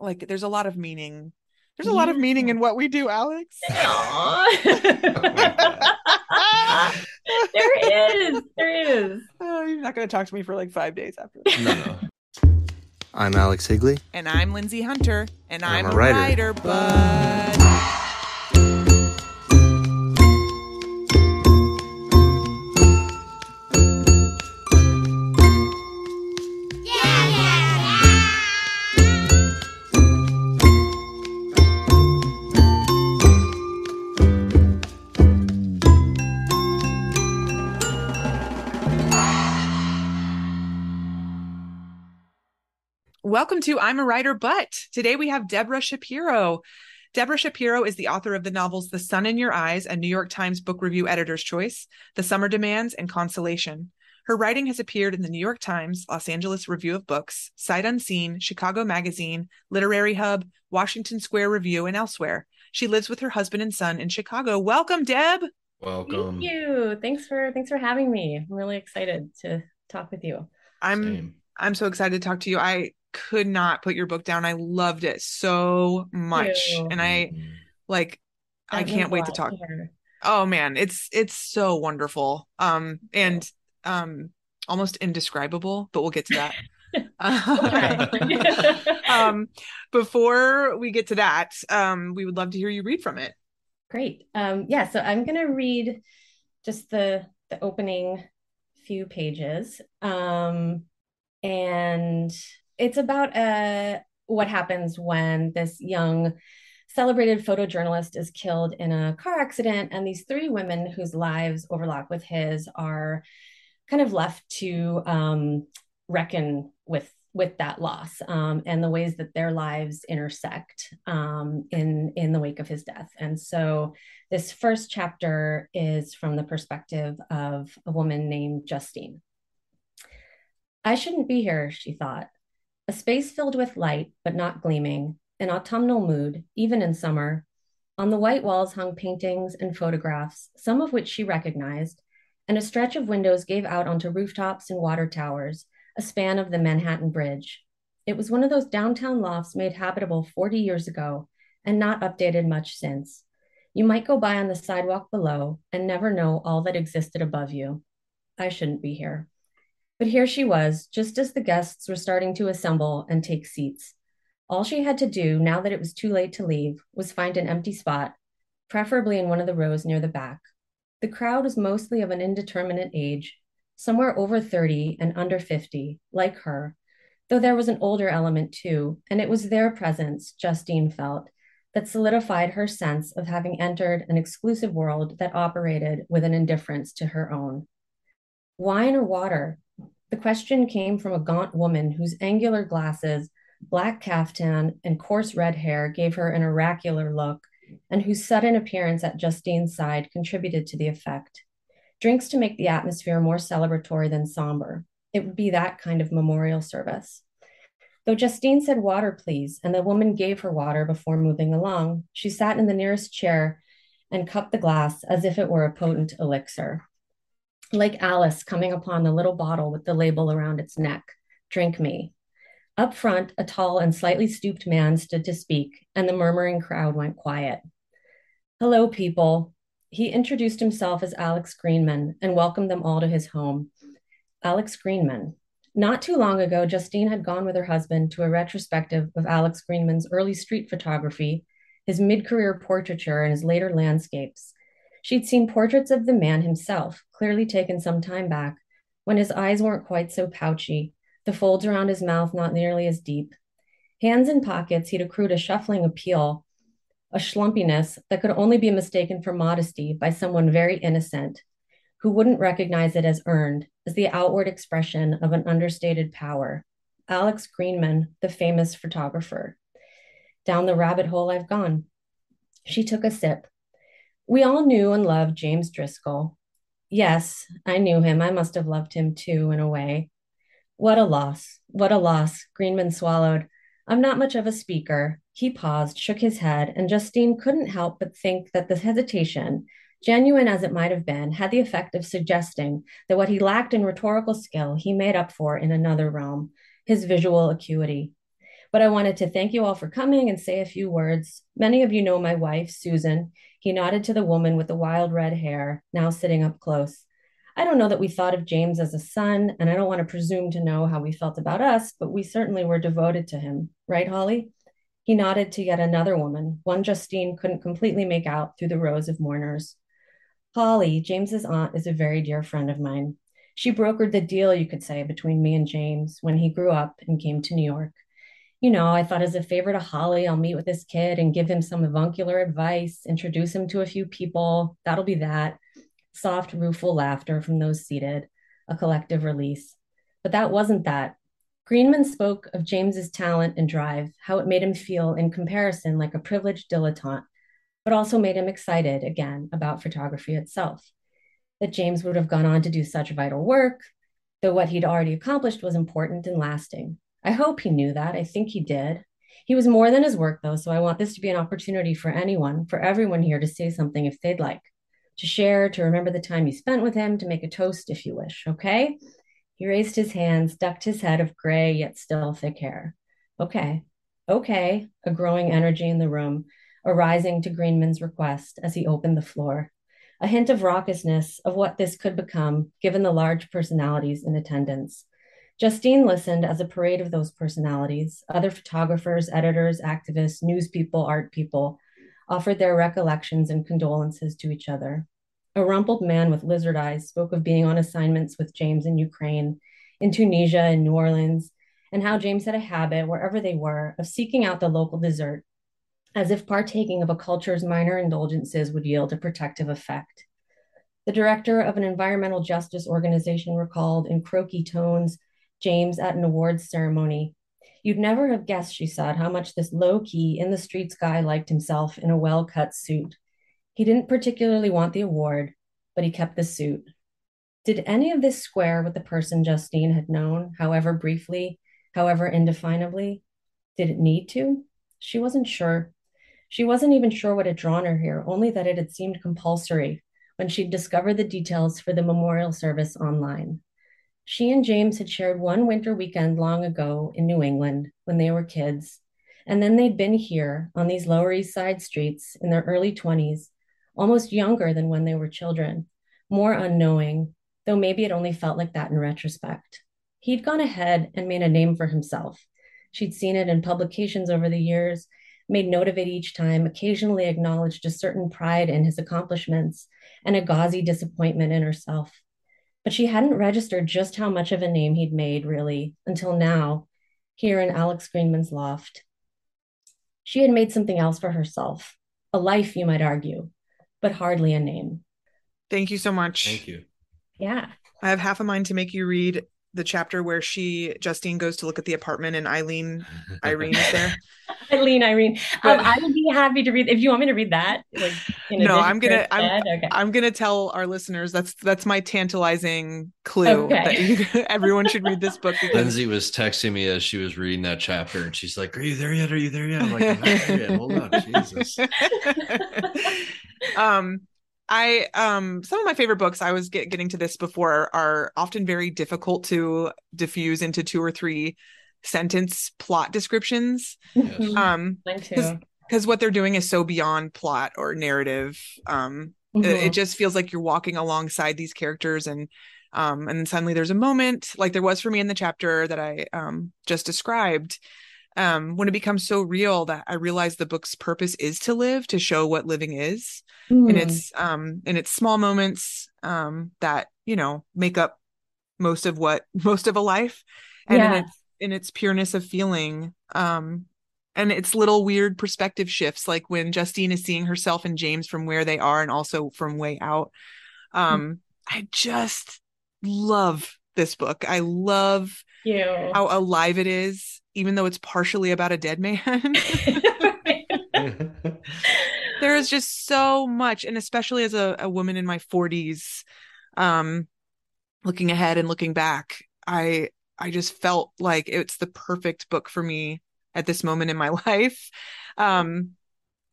Like there's a lot of meaning. There's a lot of meaning in what we do, Alex. there is. There is. Oh, you're not going to talk to me for like five days after. No, no. I'm Alex Higley. And I'm Lindsay Hunter, and I'm, I'm a a writer. writer, but welcome to I'm a writer, but today we have Deborah Shapiro. Deborah Shapiro is the author of the novels The Sun in Your Eyes, a New York Times Book Review Editor's Choice, The Summer Demands, and Consolation. Her writing has appeared in the New York Times, Los Angeles Review of Books, Sight Unseen, Chicago Magazine, Literary Hub, Washington Square Review, and elsewhere. She lives with her husband and son in Chicago. Welcome, Deb. Welcome. Thank you. Thanks for thanks for having me. I'm really excited to talk with you. I'm Same. I'm so excited to talk to you. I could not put your book down. I loved it so much. you. And I like I That means can't wait to talk. Oh man, it's it's so wonderful. Um and um almost indescribable, but we'll get to that. Um before we get to that, um we would love to hear you read from it. Great. Um, yeah, so I'm gonna read just the the opening few pages. Um, and it's about uh what happens when this young celebrated photojournalist is killed in a car accident, and these three women whose lives overlap with his are kind of left to um, reckon with with that loss um, and the ways that their lives intersect um, in in the wake of his death. And so, this first chapter is from the perspective of a woman named Justine. I shouldn't be here, she thought. A space filled with light, but not gleaming, an autumnal mood, even in summer. On the white walls hung paintings and photographs, some of which she recognized, and a stretch of windows gave out onto rooftops and water towers, a span of the Manhattan Bridge. It was one of those downtown lofts made habitable 40 years ago and not updated much since. You might go by on the sidewalk below and never know all that existed above you. I shouldn't be here. But here she was, just as the guests were starting to assemble and take seats. All she had to do, now that it was too late to leave, was find an empty spot, preferably in one of the rows near the back. The crowd was mostly of an indeterminate age, somewhere over 30 and under 50, like her, though there was an older element too, and it was their presence, Justine felt, that solidified her sense of having entered an exclusive world that operated with an indifference to her own. Wine or water? The question came from a gaunt woman whose angular glasses, black caftan, and coarse red hair gave her an oracular look, and whose sudden appearance at Justine's side contributed to the effect. Drinks to make the atmosphere more celebratory than somber. It would be that kind of memorial service. Though Justine said water, please, and the woman gave her water before moving along, she sat in the nearest chair and cupped the glass as if it were a potent elixir. Like Alice coming upon the little bottle with the label around its neck Drink me. Up front, a tall and slightly stooped man stood to speak, and the murmuring crowd went quiet. Hello, people. He introduced himself as Alex Greenman and welcomed them all to his home. Alex Greenman. Not too long ago, Justine had gone with her husband to a retrospective of Alex Greenman's early street photography, his mid career portraiture, and his later landscapes. She'd seen portraits of the man himself, clearly taken some time back, when his eyes weren't quite so pouchy, the folds around his mouth not nearly as deep. Hands in pockets, he'd accrued a shuffling appeal, a schlumpiness that could only be mistaken for modesty by someone very innocent, who wouldn't recognize it as earned, as the outward expression of an understated power. Alex Greenman, the famous photographer. Down the rabbit hole I've gone. She took a sip. We all knew and loved James Driscoll. Yes, I knew him. I must have loved him too, in a way. What a loss. What a loss. Greenman swallowed. I'm not much of a speaker. He paused, shook his head, and Justine couldn't help but think that the hesitation, genuine as it might have been, had the effect of suggesting that what he lacked in rhetorical skill he made up for in another realm his visual acuity. But I wanted to thank you all for coming and say a few words. Many of you know my wife, Susan. He nodded to the woman with the wild red hair, now sitting up close. I don't know that we thought of James as a son, and I don't want to presume to know how we felt about us, but we certainly were devoted to him. Right, Holly? He nodded to yet another woman, one Justine couldn't completely make out through the rows of mourners. Holly, James's aunt, is a very dear friend of mine. She brokered the deal, you could say, between me and James when he grew up and came to New York you know, I thought as a favor to Holly, I'll meet with this kid and give him some avuncular advice, introduce him to a few people. That'll be that. Soft, rueful laughter from those seated, a collective release. But that wasn't that. Greenman spoke of James's talent and drive, how it made him feel in comparison like a privileged dilettante, but also made him excited again about photography itself. That James would have gone on to do such vital work, though what he'd already accomplished was important and lasting. I hope he knew that. I think he did. He was more than his work, though, so I want this to be an opportunity for anyone, for everyone here to say something if they'd like, to share, to remember the time you spent with him, to make a toast if you wish, okay? He raised his hands, ducked his head of gray yet still thick hair. Okay, okay, a growing energy in the room, arising to Greenman's request as he opened the floor. A hint of raucousness of what this could become, given the large personalities in attendance. Justine listened as a parade of those personalities, other photographers, editors, activists, news people, art people, offered their recollections and condolences to each other. A rumpled man with lizard eyes spoke of being on assignments with James in Ukraine, in Tunisia, in New Orleans, and how James had a habit, wherever they were, of seeking out the local dessert, as if partaking of a culture's minor indulgences would yield a protective effect. The director of an environmental justice organization recalled in croaky tones James at an awards ceremony. You'd never have guessed, she said, how much this low key, in the streets guy liked himself in a well cut suit. He didn't particularly want the award, but he kept the suit. Did any of this square with the person Justine had known, however briefly, however indefinably? Did it need to? She wasn't sure. She wasn't even sure what had drawn her here, only that it had seemed compulsory when she'd discovered the details for the memorial service online. She and James had shared one winter weekend long ago in New England when they were kids. And then they'd been here on these Lower East Side streets in their early 20s, almost younger than when they were children, more unknowing, though maybe it only felt like that in retrospect. He'd gone ahead and made a name for himself. She'd seen it in publications over the years, made note of it each time, occasionally acknowledged a certain pride in his accomplishments and a gauzy disappointment in herself but she hadn't registered just how much of a name he'd made, really, until now, here in Alex Greenman's loft. She had made something else for herself, a life, you might argue, but hardly a name. Thank you so much. Thank you. Yeah. I have half a mind to make you read the chapter where she Justine goes to look at the apartment and Eileen Irene is there. Eileen Irene. Um, I would be happy to read if you want me to read that. Like, no, I'm gonna I'm, okay. I'm gonna tell our listeners that's that's my tantalizing clue okay. that you, everyone should read this book. Because... Lindsay was texting me as she was reading that chapter, and she's like, "Are you there yet? Are you there yet?" I'm like, "I'm not there yet. Hold on, Jesus." um I um some of my favorite books I was get, getting to this before are often very difficult to diffuse into two or three sentence plot descriptions. Yes. Um because what they're doing is so beyond plot or narrative. Um mm-hmm. it, it just feels like you're walking alongside these characters and um and suddenly there's a moment like there was for me in the chapter that I um just described um, when it becomes so real that I realize the book's purpose is to live, to show what living is, mm. and it's um, and it's small moments um, that you know make up most of what most of a life, and yeah. in its in its pureness of feeling, um, and it's little weird perspective shifts, like when Justine is seeing herself and James from where they are and also from way out. Um, mm. I just love this book. I love you. how alive it is, even though it's partially about a dead man. there is just so much, and especially as a, a woman in my 40s, um, looking ahead and looking back, I I just felt like it's the perfect book for me at this moment in my life. Um,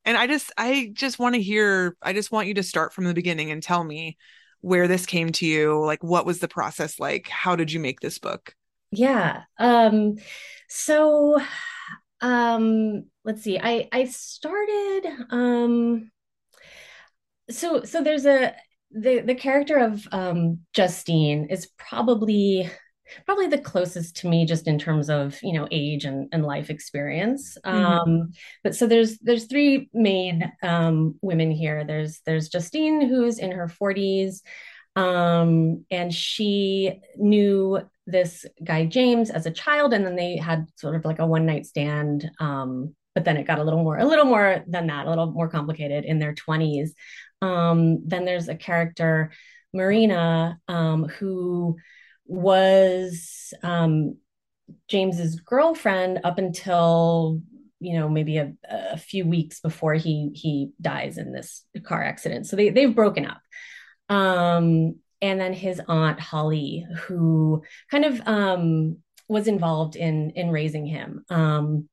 and I just I just want to hear. I just want you to start from the beginning and tell me where this came to you. Like, what was the process like? How did you make this book? Yeah. Um, so um let's see i i started um so so there's a the the character of um justine is probably probably the closest to me just in terms of you know age and, and life experience mm-hmm. um but so there's there's three main um women here there's there's justine who's in her 40s um and she knew this guy James as a child, and then they had sort of like a one night stand. Um, but then it got a little more, a little more than that, a little more complicated in their twenties. Um, then there's a character, Marina, um, who was um, James's girlfriend up until you know maybe a, a few weeks before he he dies in this car accident. So they they've broken up. Um, and then his aunt Holly, who kind of um, was involved in in raising him. Um,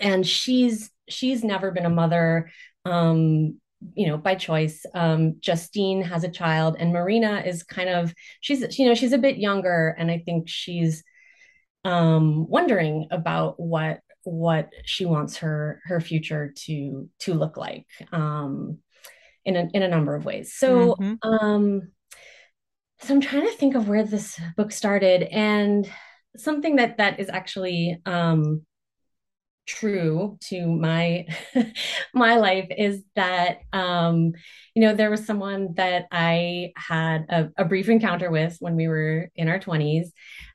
and she's she's never been a mother, um, you know, by choice. Um, Justine has a child, and Marina is kind of she's you know she's a bit younger, and I think she's um, wondering about what what she wants her her future to to look like um, in a in a number of ways. So. Mm-hmm. Um, so i'm trying to think of where this book started and something that that is actually um true to my my life is that um you know there was someone that i had a, a brief encounter with when we were in our 20s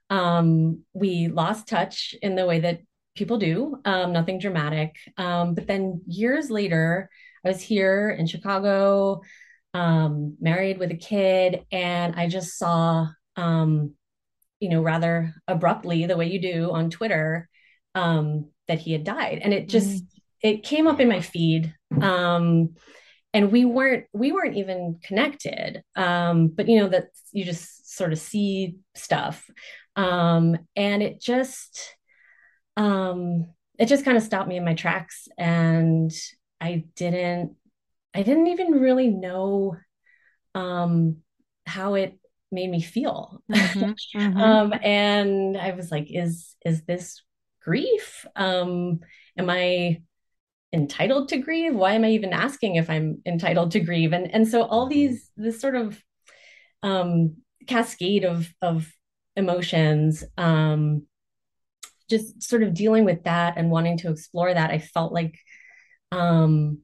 um we lost touch in the way that people do um nothing dramatic. Um but then years later i was here in chicago um, married with a kid, and I just saw, um, you know, rather abruptly, the way you do on Twitter, um, that he had died, and it just mm. it came up in my feed. Um, and we weren't we weren't even connected um, but you know that you just sort of see stuff um, and it just um, it just kind of stopped me in my tracks and i didn't I didn't even really know um, how it made me feel. Mm-hmm, mm-hmm. um, and I was like, is is this grief? Um, am I entitled to grieve? Why am I even asking if I'm entitled to grieve? And and so all mm-hmm. these this sort of um, cascade of of emotions um, just sort of dealing with that and wanting to explore that i felt like um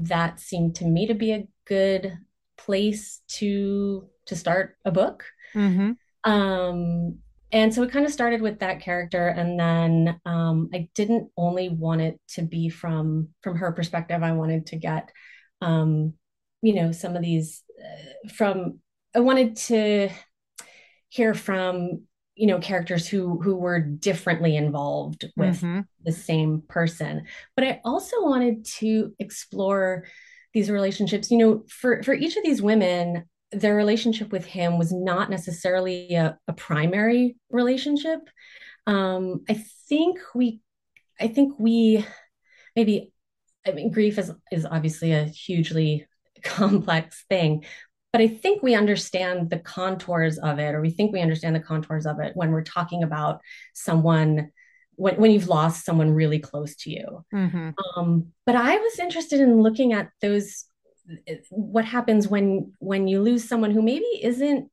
that seemed to me to be a good place to to start a book. Mm-hmm. Um, and so it kind of started with that character, and then um, I didn't only want it to be from from her perspective. I wanted to get, um, you know, some of these uh, from. I wanted to hear from you know characters who who were differently involved with mm-hmm. the same person. But i also wanted to explore these relationships. You know for for each of these women their relationship with him was not necessarily a, a primary relationship. Um i think we i think we maybe i mean grief is is obviously a hugely complex thing but I think we understand the contours of it, or we think we understand the contours of it when we're talking about someone when, when you've lost someone really close to you. Mm-hmm. Um, but I was interested in looking at those what happens when when you lose someone who maybe isn't,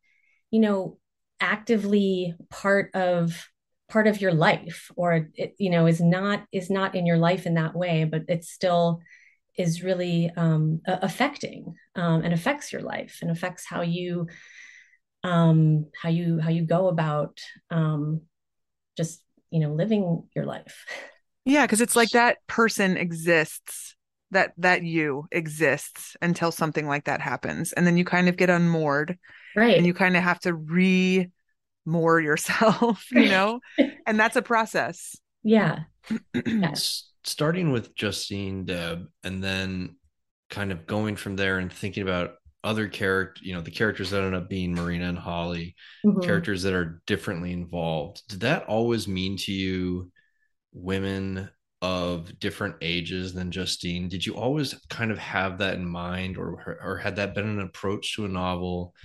you know, actively part of part of your life or it, you know is not is not in your life in that way but it's still is really um, affecting um, and affects your life and affects how you um, how you how you go about um, just you know living your life. Yeah, because it's like that person exists that that you exists until something like that happens and then you kind of get unmoored right and you kind of have to re more yourself, you know? and that's a process. Yeah. S- Starting with Justine Deb and then kind of going from there and thinking about other character, you know, the characters that end up being Marina and Holly, Mhm. characters that are differently involved. Did that always mean to you women of different ages than Justine? Did you always kind of have that in mind, or or had that been an approach to a novel?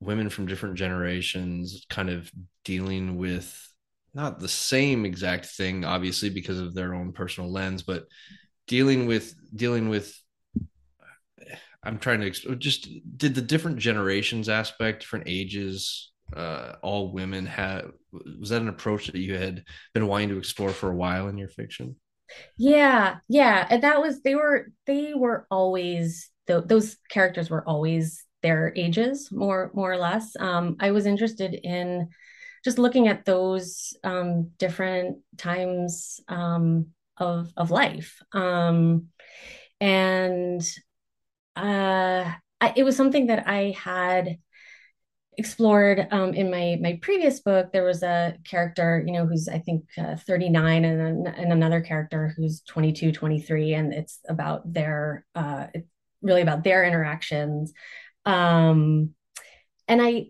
Women from different generations, kind of dealing with not the same exact thing, obviously because of their own personal lens, but dealing with dealing with I'm trying to just did the different generations aspect, different ages, uh, all women have was that an approach that you had been wanting to explore for a while in your fiction? Yeah, yeah, and that was they were they were always th those characters were always their ages, more more or less. Um, I was interested in just looking at those um, different times um, of of life, um, and uh, I, it was something that I had explored um, in my my previous book. There was a character you know who's i think uh, 39 and, and another character who's 22 23 and it's about their uh, it's really about their interactions. Um, and i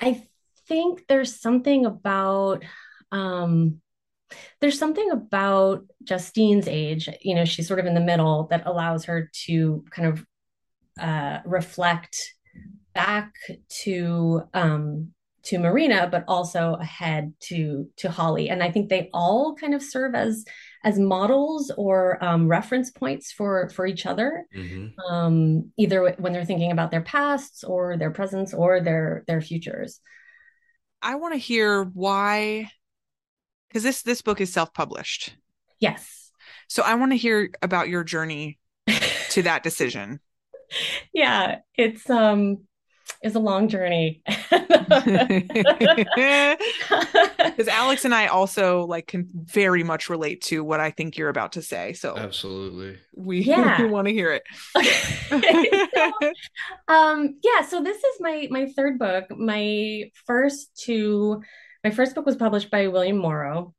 i think there's something about um, there's something about Justine's age, you know, she's sort of in the middle that allows her to kind of uh, reflect back to um, to Marina, but also ahead to to Holly. And I think they all kind of serve as as models or um, reference points for for each other, Mm-hmm. um, either when they're thinking about their pasts or their presents or their their futures. I want to hear why because this this book is self-published. Yes. So I want to hear about your journey to that decision. yeah, it's um it's a long journey. Because Alex and I also like can very much relate to what I think you're about to say. So Absolutely. we, Yeah. we want to hear it. Okay. So, um yeah, so this is my my third book. My first two my first book was published by William Morrow.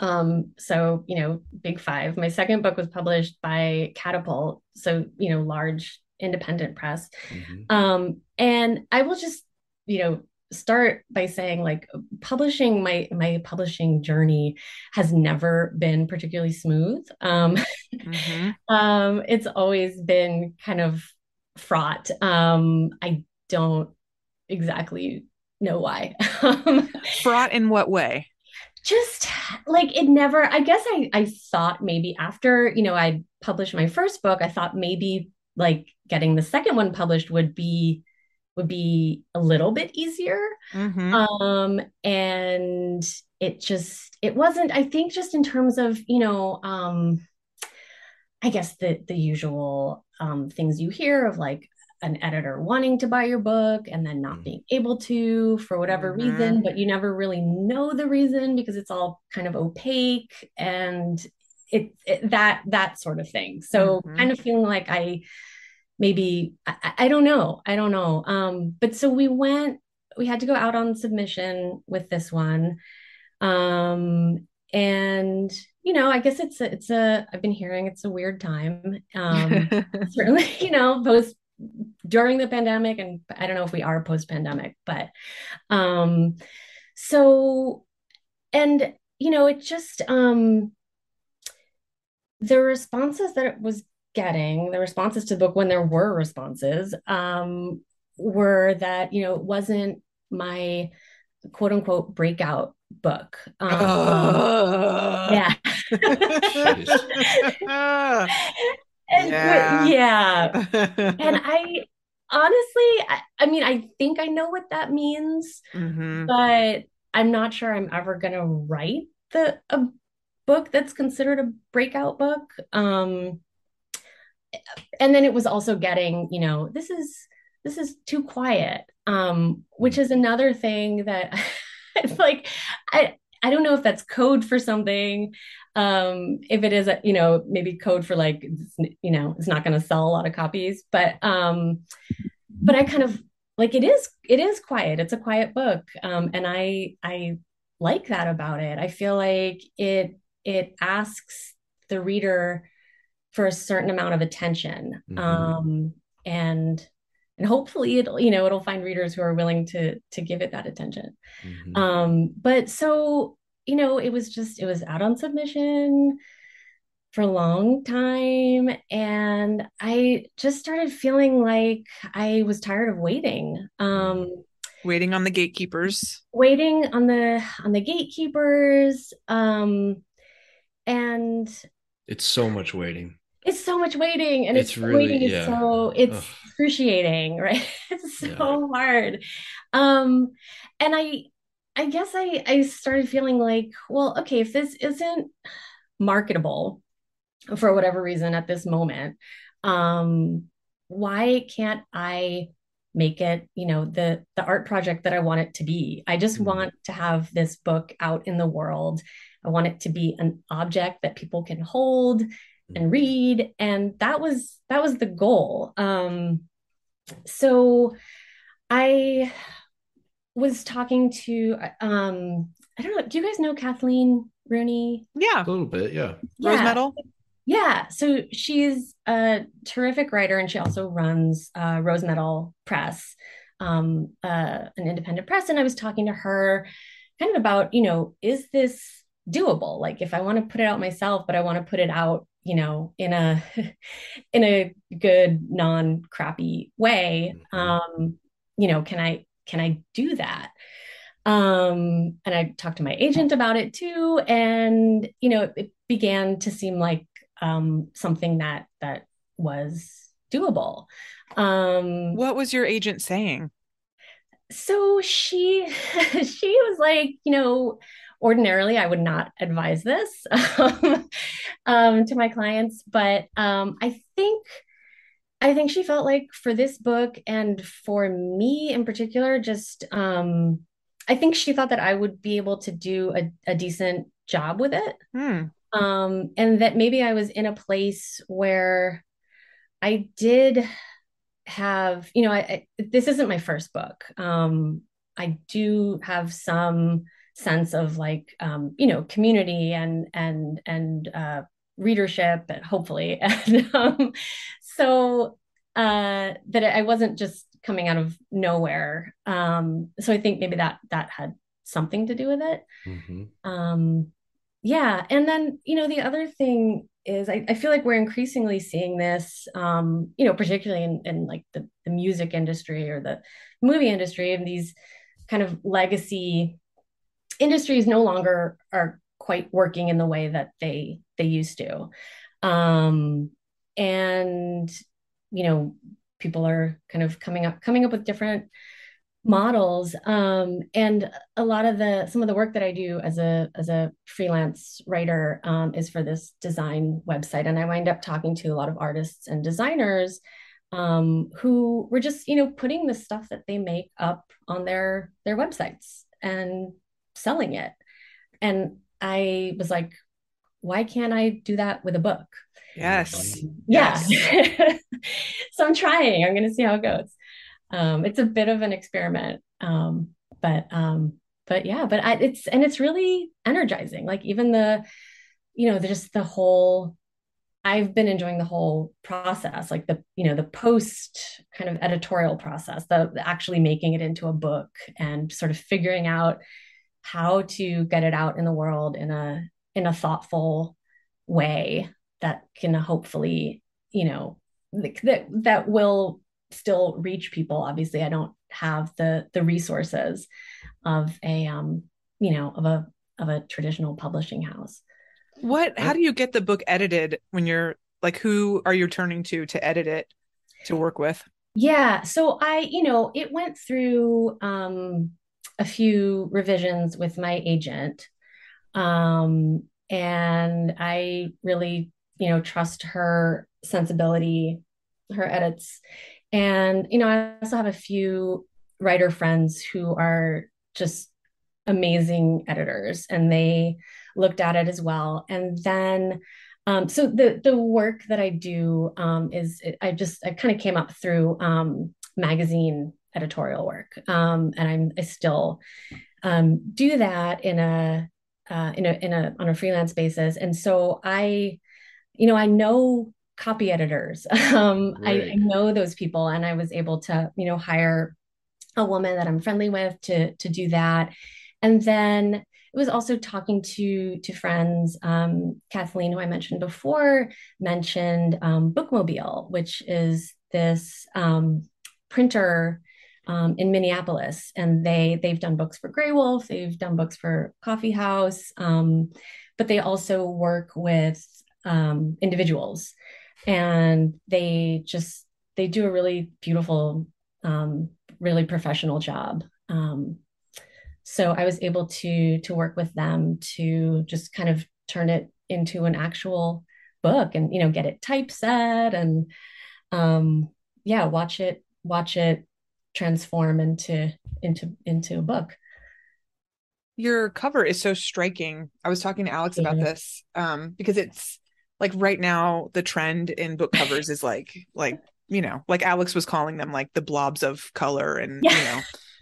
Um so, you know, big 5. My second book was published by Catapult, so, you know, large independent press. Mhm. Um, and I will just, you know, start by saying like publishing my my publishing journey has never been particularly smooth. Um, Mhm. um, it's always been kind of fraught. Um, I don't exactly know why. Um, Fraught in what way? just like it never i guess i i thought maybe after you know i published my first book i thought maybe like getting the second one published would be would be a little bit easier Mhm. um and it just it wasn't i think just in terms of you know um i guess the the usual um things you hear of like an editor wanting to buy your book and then not Mhm. being able to for whatever Mhm. reason but you never really know the reason because it's all kind of opaque and it, it that that sort of thing. So Mhm. kind of feeling like i maybe I, I I don't know. I don't know. Um but so we went we had to go out on submission with this one. Um and you know i guess it's a, it's a i've been hearing it's a weird time. Um certainly you know post during the pandemic and i don't know if we are post pandemic but um so and you know it just um the responses that it was getting the responses to the book when there were responses um were that you know it wasn't my quote unquote breakout book. Um, yeah. And Yeah. yeah. And I honestly, I, I mean, I think I know what that means, Mhm. but I'm not sure I'm ever gonna write the a book that's considered a breakout book. Um, and then it was also getting, you know, this is this is too quiet, um, which is another thing that it's like I I don't know if that's code for something. Um, if it is, you know, maybe code for like, you know, it's not going to sell a lot of copies, but um, but I kind of like it is it is quiet it's a quiet book um, and i i like that about it i feel like it it asks the reader for a certain amount of attention. Mm-hmm. um, and and hopefully it'll you know it'll find readers who are willing to to give it that attention. Mm-hmm. um but so you know it was just it was out on submission for a long time and i just started feeling like i was tired of waiting. Um waiting on the gatekeepers. waiting on the on the gatekeepers. Um and it's so much waiting it's so much waiting and it's, it's really waiting yeah. is so it's Ugh. excruciating right it's so yeah. hard um and i i guess i i started feeling like well okay if this isn't marketable for whatever reason at this moment um why can't i make it you know the the art project that i want it to be i just mm want to have this book out in the world i want it to be an object that people can hold and read and that was that was the goal. Um so i was talking to um i don't know do you guys know kathleen rooney? Yeah. A little bit yeah, yeah. rose Metal yeah so she's a terrific writer and she also runs uh, rose Metal press um, uh, an independent press and i was talking to her kind of about you know is this doable. Like if i want to put it out myself but i want to put it out you know in a in a good non crappy way mm-hmm. um you know can i can i do that? Um and i talked to my agent about it too and you know it, it began to seem like um something that that was doable. Um what was your agent saying? So she she was like you know ordinarily i would not advise this um, to my clients but um, i think i think she felt like for this book and for me in particular just um, i think she thought that i would be able to do a, a decent job with it hmm. um, and that maybe i was in a place where i did have you know I, I this isn't my first book um, i do have some sense of like um, you know community and and and uh, readership and hopefully and um, so uh, that I wasn't just coming out of nowhere um, so I think maybe that that had something to do with it mm-hmm. um, yeah and then you know the other thing is I, I feel like we're increasingly seeing this um, you know particularly in, in like the, the music industry or the movie industry and these kind of legacy industries no longer are quite working in the way that they they used to. Um, and you know people are kind of coming up coming up with different models. Um, and a lot of the some of the work that i do as a as a freelance writer um, is for this design website. And i wind up talking to a lot of artists and designers um, who were just you know putting the stuff that they make up on their their websites. And selling it. And I was like, why can't I do that with a book? Yes. Yeah. Yes. so I'm trying. I'm going to see how it goes. Um, it's a bit of an experiment. Um, but um, but yeah, but I, it's and it's really energizing. Like even the, you know, the, just the whole. I've been enjoying the whole process, like the you know the post kind of editorial process, the, the actually making it into a book and sort of figuring out how to get it out in the world in a in a thoughtful way that can hopefully you know that that will still reach people. Obviously i don't have the the resources of a um you know of a of a traditional publishing house. What how do you get the book edited when you're like who are you turning to to edit it to work with? Yeah so i you know it went through um a few revisions with my agent. Um, and I really, you know, trust her sensibility, her edits. And, you know, I also have a few writer friends who are just amazing editors and they looked at it as well. And then, um, so the the work that I do um, is it, I just I kind of came up through um, magazine editorial work, um, and I'm I still um, do that in a uh, in a in a on a freelance basis. And so I, you know, I know copy editors. Um, right. I, I know those people, and I was able to, you know, hire a woman that I'm friendly with to to do that. And then it was also talking to to friends. Um, Kathleen, who I mentioned before, mentioned um, Bookmobile, which is this um, printer um, in Minneapolis, and they they've done books for Graywolf, they've done books for Coffee House, um, but they also work with um, individuals, and they just they do a really beautiful, um, really professional job. Um, so I was able to to work with them to just kind of turn it into an actual book and you know get it typeset and um yeah watch it watch it transform into into into a book. Your cover is so striking. I was talking to alex about this um because it's like right now the trend in book covers is like like you know like alex was calling them like the blobs of color and yeah. you know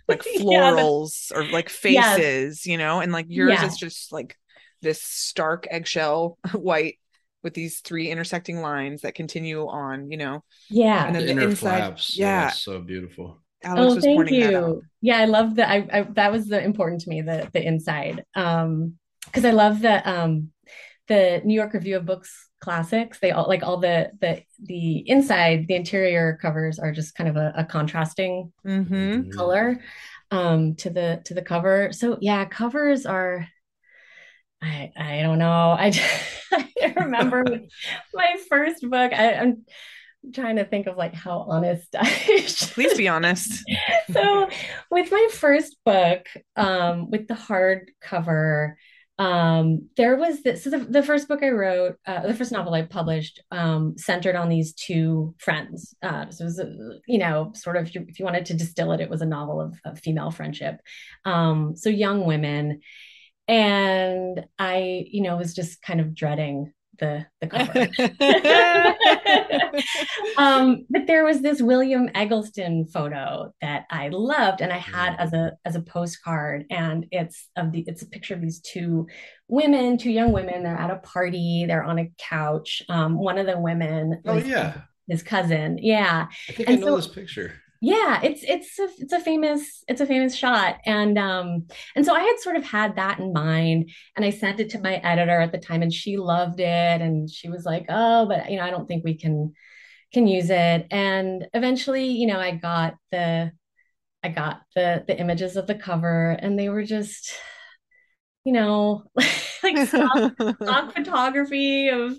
like florals yeah, or like faces you know and like yours is just like this stark eggshell white with these three intersecting lines that continue on you know? Yeah. And then the, the inside flaps. yeah so beautiful Alex oh, thank you. Yeah, I love that. I, I, that was the important to me the the inside. Um, because I love the um the New York Review of Books classics. They all like all the the the inside, the interior covers are just kind of a, a contrasting mm-hmm. color um to the to the cover. So yeah, covers are I I don't know. I, I remember my first book. I, I'm trying to think of like how honest I should. Please be honest. so with my first book, um, with the hardcover, um, there was this so the, the first book I wrote, uh, the first novel I published, um, centered on these two friends. Uh, so it was, a, you know, sort of if you, if you, wanted to distill it, it was a novel of, of female friendship. Um, so young women. And I, you know, was just kind of dreading the the cover. um, but there was this William Eggleston photo that I loved, and I had as a as a postcard, and it's of the it's a picture of these two women, two young women. They're at a party. They're on a couch. Um, one of the women. Oh yeah. His cousin, yeah. I think and I know so, this picture yeah it's it's a, it's a famous it's a famous shot. And um and so i had sort of had that in mind and i sent it to my editor at the time and she loved it. And she was like oh but you know i don't think we can can use it. And eventually you know i got the i got the the images of the cover and they were just you know like stock, stock photography of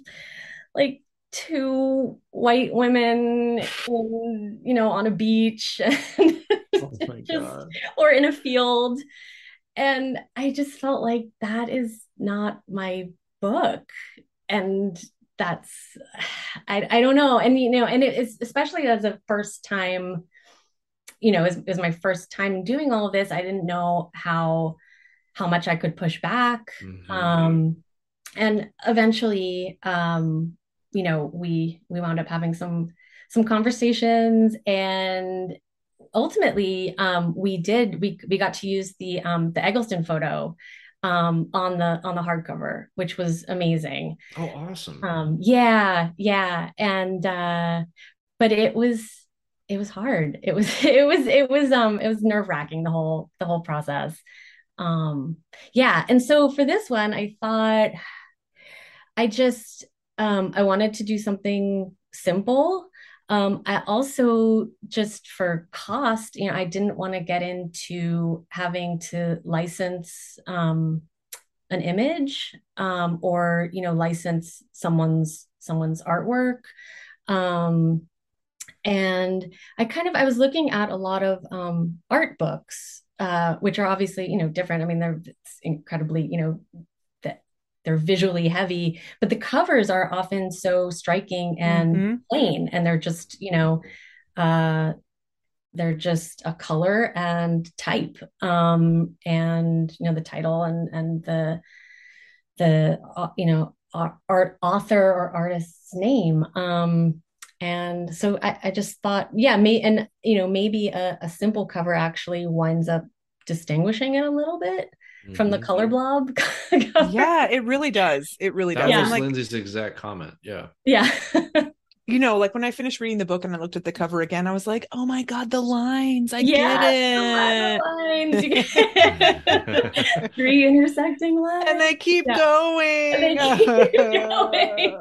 like two white women in, you know on a beach oh just, or in a field. And i just felt like that is not my book. And that's i, I don't know. And you know and it is especially as a first time you know as, as my first time doing all of this i didn't know how how much i could push back. Mm-hmm. um and eventually um you know we we wound up having some some conversations and ultimately um, we did we we got to use the um, the Eggleston photo um, on the on the hardcover, which was amazing. Oh, awesome! Um, yeah, yeah, and uh, but it was it was hard. It was it was it was um it was nerve wracking the whole the whole process. Um, yeah, and so for this one, I thought I just um, I wanted to do something simple. Um, I also just for cost, you know, I didn't want to get into having to license um, an image um, or you know license someone's someone's artwork. Um, and I kind of I was looking at a lot of um, art books, uh, which are obviously you know different. I mean, they're incredibly you know they're visually heavy, but the covers are often so striking and mm-hmm. plain, and they're just you know, uh, they're just a color and type, um, and you know the title and and the the uh, you know art author or artist's name, um, and so I, I just thought, yeah, may and you know, maybe a, a simple cover actually winds up distinguishing it a little bit from the Mhm. color blob. Yeah, it really does. It really That does. Yeah. was And like, Lindsay's exact comment. Yeah. yeah. you know, like when I finished reading the book and I looked at the cover again, I was like, oh my God, the lines. I yeah, get it. the lines. Three intersecting lines. and they keep Yeah. going. And they keep going.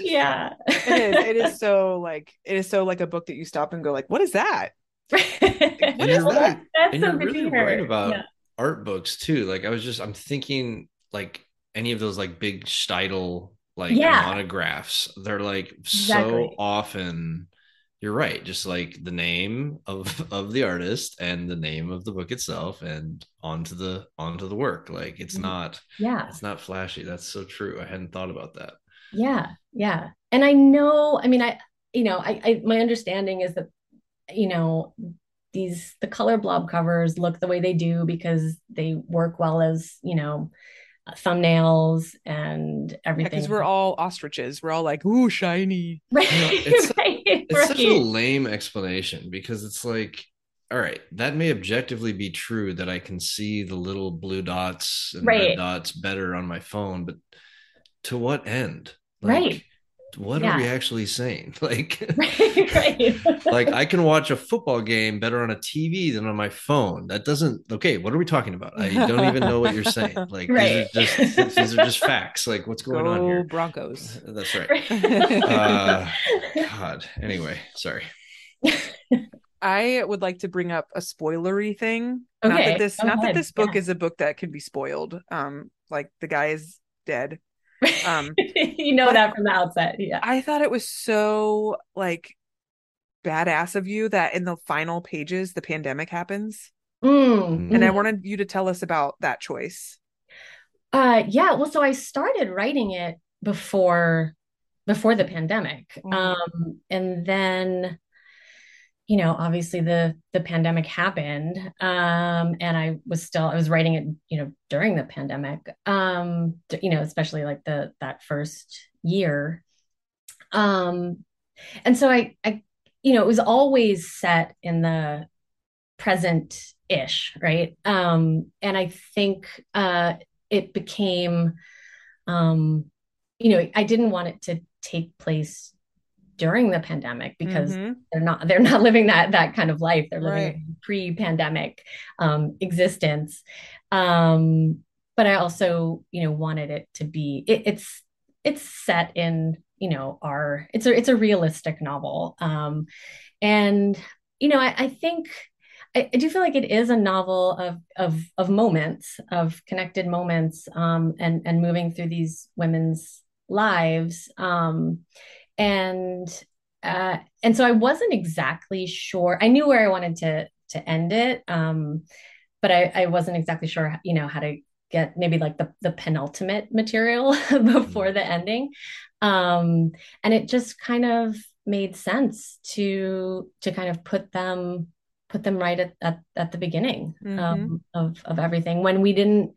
yeah. is. It is so like it is so like a book that you stop and go like, what is that? What And is that? right. That's and so you're good really hear. right about Yeah. Art books too. Like I was just I'm thinking like any of those like big Steidl like Yeah. monographs. They're like Exactly. so often you're right, just like the name of of the artist and the name of the book itself and onto the onto the work. Like it's Mhm. not Yeah. it's not flashy. That's so true. I hadn't thought about that. Yeah. Yeah. And I know, I mean, I, you know, I, I, my understanding is that, you know, these, the color blob covers look the way they do because they work well as, you know, uh, thumbnails and everything. Because we're all ostriches. We're all like, ooh, shiny. right. it's- right. It's such a lame explanation because it's like, all right, that may objectively be true that I can see the little blue dots and Right. red dots better on my phone, but to what end? Right. What Yeah. are we actually saying? Like, right. Right. like I can watch a football game better on a TV than on my phone. That doesn't. Okay, what are we talking about? I don't even know what you're saying. Like, Right. these are just these are just facts. Like, what's going on Go here? Broncos. That's right. Right. Uh, God. Anyway, sorry. I would like to bring up a spoilery thing. not Okay, that this go not that this book Yeah. is a book that can be spoiled. Um, like the guy is dead. Um, you know that from the outset. Yeah. I thought it was so like badass of you that in the final pages the pandemic happens. Mm, And I mm. wanted you to tell us about that choice. Uh, yeah, well, so I started writing it before before the pandemic. Mhm. Um, and then, you know, obviously the the pandemic happened. Um, and I was still I was writing it, you know, during the pandemic. Um, you know, especially like the that first year. Um, and so I I you know, it was always set in the present-ish, right? Um, and I think uh it became um you know i didn't want it to take place during the pandemic because Mhm. they're not they're not living that that kind of life they're living Right. a pre-pandemic um existence um but i also you know wanted it to be it, it's it's set in you know our it's a it's a realistic novel um and you know i, I think I, I do feel like it is a novel of of of moments of connected moments um and and moving through these women's lives um and uh and so I wasn't exactly sure. I knew where I wanted to to end it um but I I wasn't exactly sure you know how to get maybe like the the penultimate material before the ending. Um and it just kind of made sense to to kind of put them put them right at at, at the beginning um, of of everything when we didn't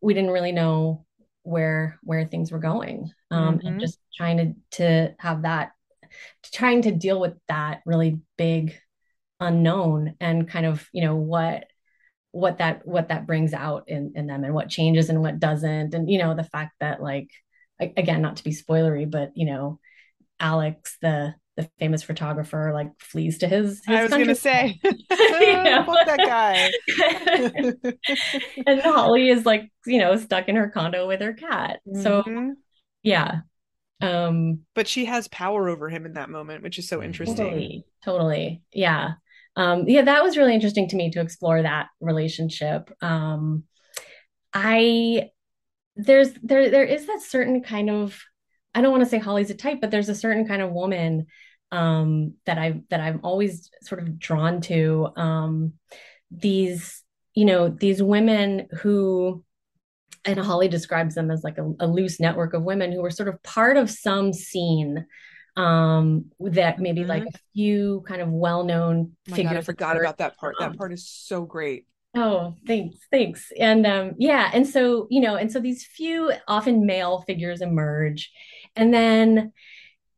we didn't really know where where things were going um Mhm. and just trying to to have that trying to deal with that really big unknown and kind of you know what what that what that brings out in in them and what changes and what doesn't and you know the fact that like again not to be spoilery but you know Alex the the famous photographer like flees to his, his I was gonna say, fuck that guy. and Holly is like, you know, stuck in her condo with her cat. So Mhm. yeah. Um but she has power over him in that moment, which is so interesting. totally, totally. Yeah. Um yeah, that was really interesting to me to explore that relationship. Um I there's there there is that certain kind of I don't want to say Holly's a type, but there's a certain kind of woman um that I that I'm always sort of drawn to. Um these, you know, these women who and Holly describes them as like a, a loose network of women who were sort of part of some scene um that maybe like a few kind of well-known Oh figures God, I forgot about that part. That um, part is so great. Oh, thanks, thanks. And um, yeah, and so, you know, and so these few often male figures emerge. And then,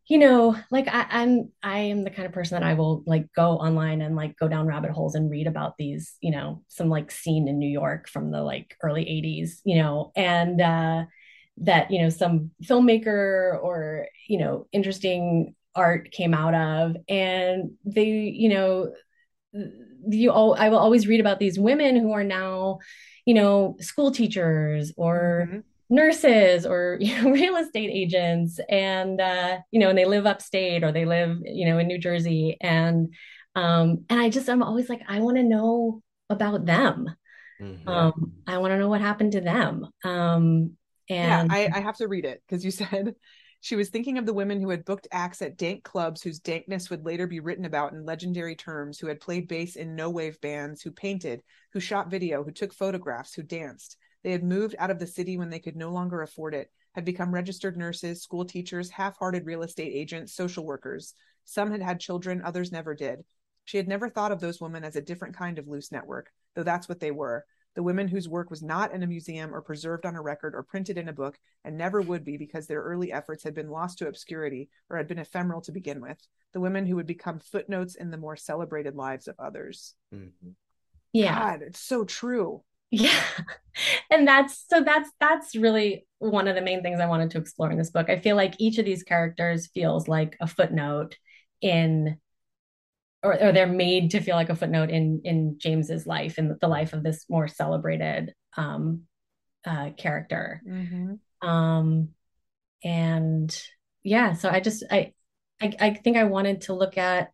you know, like I, I'm I am the kind of person that I will like go online and like go down rabbit holes and read about these, you know, some like scene in New York from the like early 80s, you know, and uh that, you know, some filmmaker or, you know, interesting art came out of. And they, you know, you all I will always read about these women who are now, you know, school teachers or mm-hmm nurses or you know, real estate agents and uh, you know and they live upstate or they live you know in new jersey and um, and i just i'm always like i want to know about them mm-hmm. um, i want to know what happened to them um, and yeah I, I have to read it because you said she was thinking of the women who had booked acts at dank clubs whose dankness would later be written about in legendary terms, who had played bass in no wave bands, who painted, who shot video, who took photographs, who danced. They had moved out of the city when they could no longer afford it, had become registered nurses, school teachers, half hearted real estate agents, social workers. Some had had children, others never did. She had never thought of those women as a different kind of loose network, though that's what they were. The women whose work was not in a museum or preserved on a record or printed in a book and never would be because their early efforts had been lost to obscurity or had been ephemeral to begin with. The women who would become footnotes in the more celebrated lives of others. Mm-hmm. Yeah. God, it's so true yeah. And that's so that's that's really one of the main things i wanted to explore in this book. I feel like each of these characters feels like a footnote in or, or they're made to feel like a footnote in in james's life and the life of this more celebrated um uh character. Mm-hmm. um and yeah so i just I, I i think i wanted to look at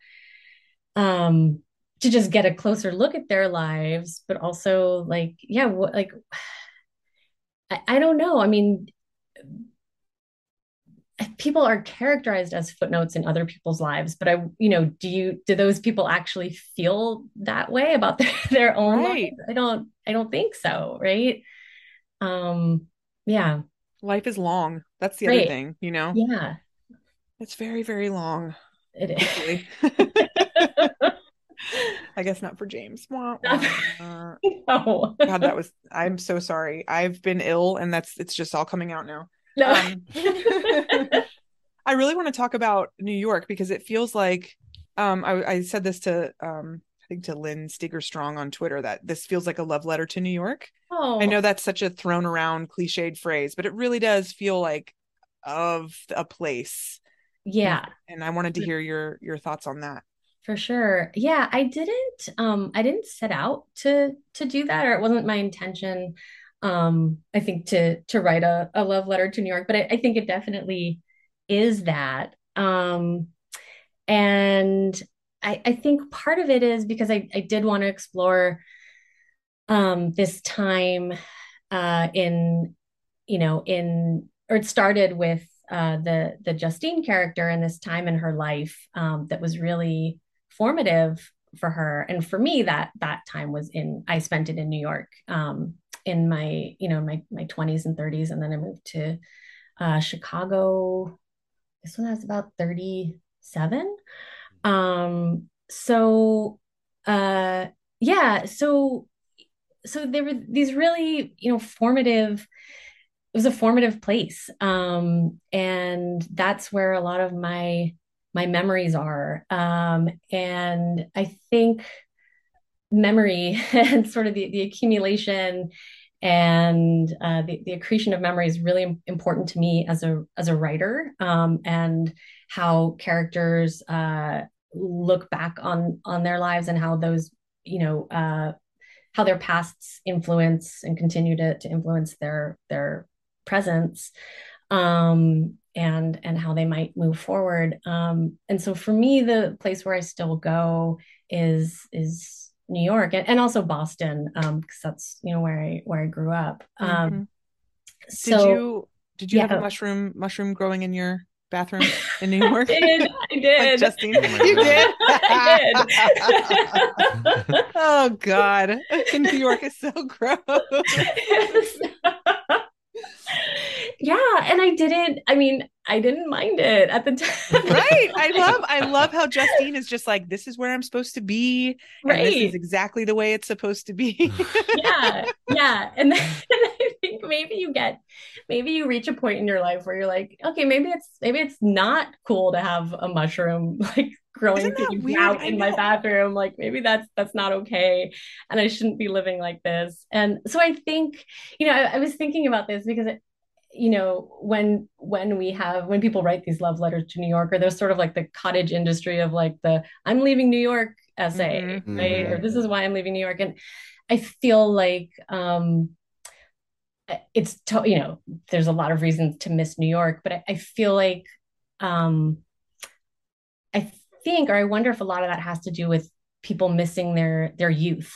um to just get a closer look at their lives but also like yeah what like I, I don't know. I mean people are characterized as footnotes in other people's lives but i you know do you do those people actually feel that way about their, their own right. lives i don't i don't think so right? Um yeah. Life is long. That's the right. other thing you know? Yeah. It's very very long it is I guess not for James. Wah, wah. no. God, that was. I'm so sorry. I've been ill, and that's. It's just all coming out now. No. Um, I really want to talk about New York because it feels like. Um, I, I said this to um, I think to Lynn Steger Strong on Twitter that this feels like a love letter to New York. Oh. I know that's such a thrown around cliched phrase, but it really does feel like of a place. Yeah. And I wanted to hear your your thoughts on that. For sure. Yeah, I didn't um I didn't set out to to do that or it wasn't my intention um I think to to write a, a love letter to New York, but I, I think it definitely is that. Um and I, I think part of it is because I, I did want to explore um this time uh in you know in or it started with uh, the the Justine character and this time in her life um, that was really formative for her. And for me that that time was in i spent it in new york um, in my you know my my 20s and 30s and then i moved to uh, chicago this one I was about 37 um so uh yeah so so there were these really you know formative it was a formative place. Um and that's where a lot of my my memories are. Um, and I think memory and sort of the, the accumulation and uh, the, the accretion of memory is really important to me as a as a writer um, and how characters uh, look back on on their lives and how those you know uh, how their pasts influence and continue to, to influence their their presence um, and and how they might move forward. Um, and so for me, the place where I still go is is New York and, and also Boston, because um, that's you know where I where I grew up. Um, mm-hmm. So, did you did you yeah. have a mushroom mushroom growing in your bathroom in New York? I did. I did. Like Justine, oh you did. I did. oh God, New York is so gross yeah and i didn't i mean I didn't mind it at the time. right. I love I love how Justine is just like, this is where I'm supposed to be. Right. this is exactly the way it's supposed to be. yeah. Yeah. And then and I think maybe you get maybe you reach a point in your life where you're like, okay, maybe it's maybe it's not cool to have a mushroom like growing things out in my bathroom. Like maybe that's that's not okay. And I shouldn't be living like this. And so I think, you know, I, I was thinking about this because it, you know when when we have when people write these love letters to new york or there's sort of like the cottage industry of like the i'm leaving new york essay Mhm. right or Mhm. this is why i'm leaving new york and i feel like um it's to, you know there's a lot of reasons to miss new york but i, I feel like um i think or i wonder if a lot of that has to do with people missing their their youth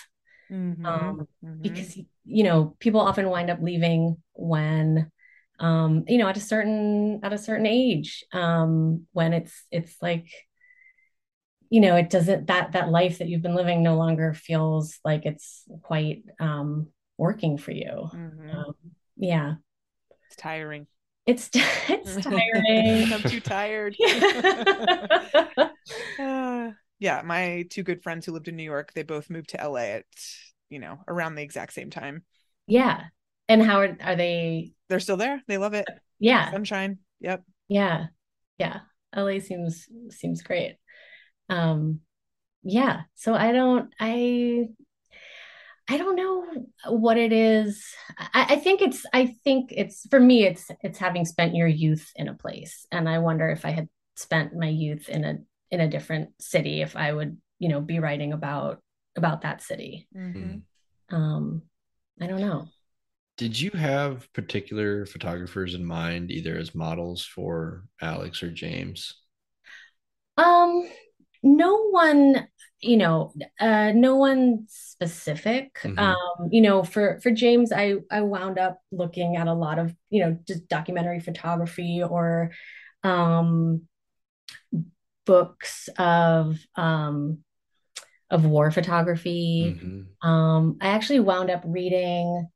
Mhm. um, Mhm. because you know people often wind up leaving when um you know at a certain at a certain age um when it's it's like you know it doesn't that that life that you've been living no longer feels like it's quite um working for you Mhm. um, yeah It's tiring. it's it's tiring I'm too tired. Uh, yeah, my two good friends who lived in New York, they both moved to LA at, you know, around the exact same time. yeah and how are, are they They're still there. They love it. yeah Sunshine. Yep. Yeah. Yeah. LA seems seems great. Um yeah, so I don't I I don't know what it is. I, I think it's I think it's for me it's it's having spent your youth in a place. And I wonder if I had spent my youth in a in a different city if I would, you know, be writing about about that city. Mhm. Um I don't know. Did you have particular photographers in mind, either as models for Alex or James? Um, no one, you know, uh, no one specific. Mhm. Um, you know, for for James, I I wound up looking at a lot of, you know, just documentary photography or um books of um of war photography. Mhm. Um, I actually wound up reading.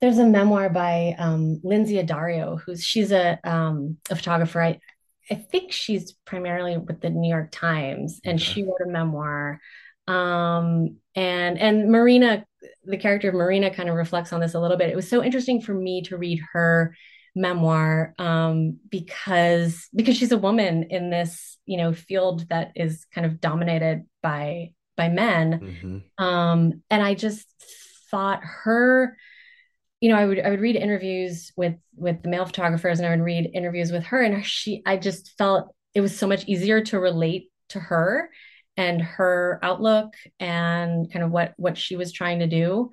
There's a memoir by um, Lynsey Addario, who's she's a um, a photographer. I I think she's primarily with the New York Times, and Okay. she wrote a memoir. Um, and and Marina, the character of Marina, kind of reflects on this a little bit. It was so interesting for me to read her memoir um, because because she's a woman in this you know field that is kind of dominated by by men Mhm. um, and I just thought her, you know, I would I would read interviews with with the male photographers and I would read interviews with her and she I just felt it was so much easier to relate to her and her outlook and kind of what what she was trying to do.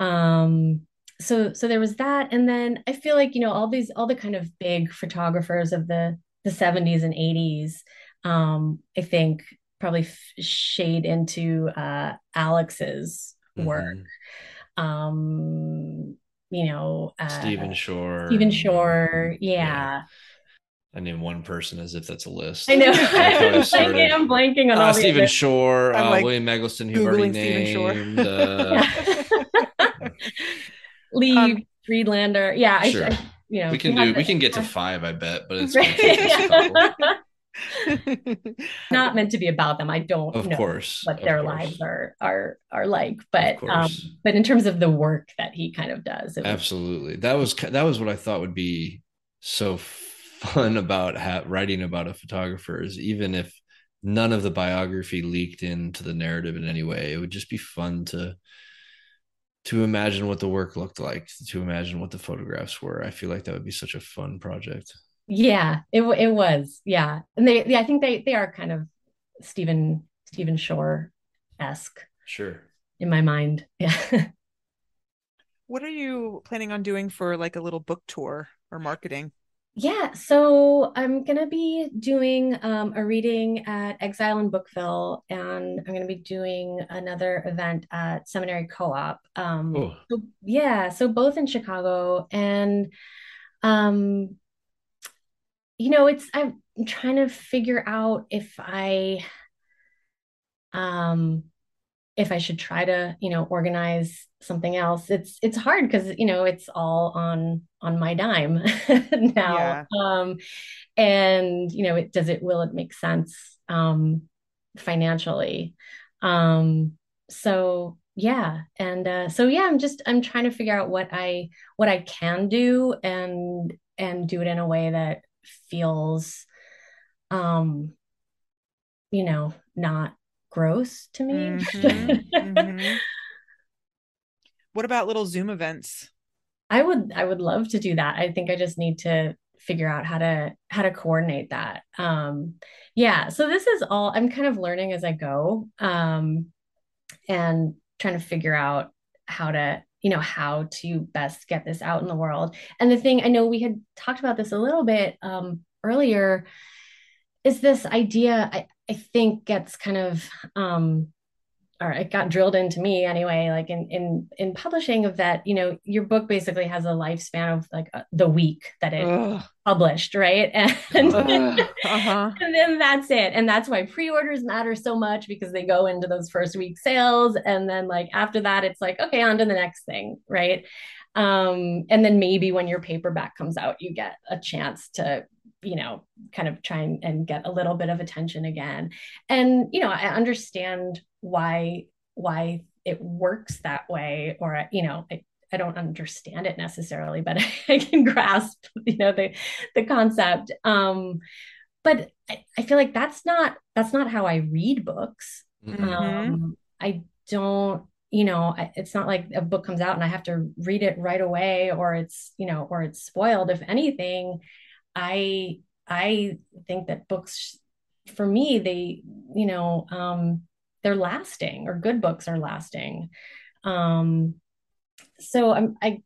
Um so so there was that and then I feel like, you know, all these all the kind of big photographers of the the 70s and 80s um I think probably f- shade into uh Alex's work. Mhm. Um, you know, uh Stephen Shore. Stephen Shore, yeah. I name one person as if that's a list. I know. That's how I I'm blanking, started. I'm blanking on Uh, all the Stephen other- Shore, uh, like William Eggleston, who already Googling Shore. named. Uh, Lee Um, Friedlander. Yeah, Sure. I you know, we can do. We can get to five, I bet, but it's gonna take us a Right. not meant to be about them. I don't Of know course, what their course. lives are are are like, but um, but in terms of the work that he kind of does, it was Absolutely. That was that was what I thought would be so fun about ha- writing about a photographer is even if none of the biography leaked into the narrative in any way, it would just be fun to to imagine what the work looked like, to imagine what the photographs were. I feel like that would be such a fun project. Yeah, it it was. Yeah. And they yeah, I think they they are kind of Stephen Stephen Shore-esque Sure. in my mind. Yeah. what are you planning on doing for like a little book tour or marketing? Yeah, so I'm gonna be doing um, a reading at Exile in Bookville, and I'm gonna be doing another event at Seminary Co-op. Um, Oh, so yeah, so both in Chicago, and um, you know, it's I'm trying to figure out if I um if I should try to, you know, organize something else. It's it's hard because you know it's all on on my dime now. Yeah. um and you know it does it will it make sense um financially? Um so yeah and uh so yeah i'm just i'm trying to figure out what i what i can do and and do it in a way that feels um you know not gross to me Mhm, mhm. What about little Zoom events? I would I would love to do that. I think I just need to figure out how to how to coordinate that. Um yeah, so this is all I'm kind of learning as I go. Um and trying to figure out how to, you know, how to best get this out in the world. And the thing I know we had talked about this a little bit um earlier is this idea I I think gets kind of um or it got drilled into me anyway like in in in publishing of that you know your book basically has a lifespan of like uh, the week that it Ugh. published right and. Uh-huh. and then that's it and that's why pre-orders matter so much because they go into those first week sales and then like after that it's like okay on to the next thing right um and then maybe when your paperback comes out you get a chance to you know kind of try and, and get a little bit of attention again and you know i understand why why it works that way or you know I, I don't understand it necessarily but i can grasp you know the the concept um but I, I feel like that's not that's not how i read books Mm-mm. Mhm. um i don't you know I, it's not like a book comes out and i have to read it right away or it's you know or it's spoiled if anything i i think that books for me they you know um they're lasting or good books are lasting. Um so i'm i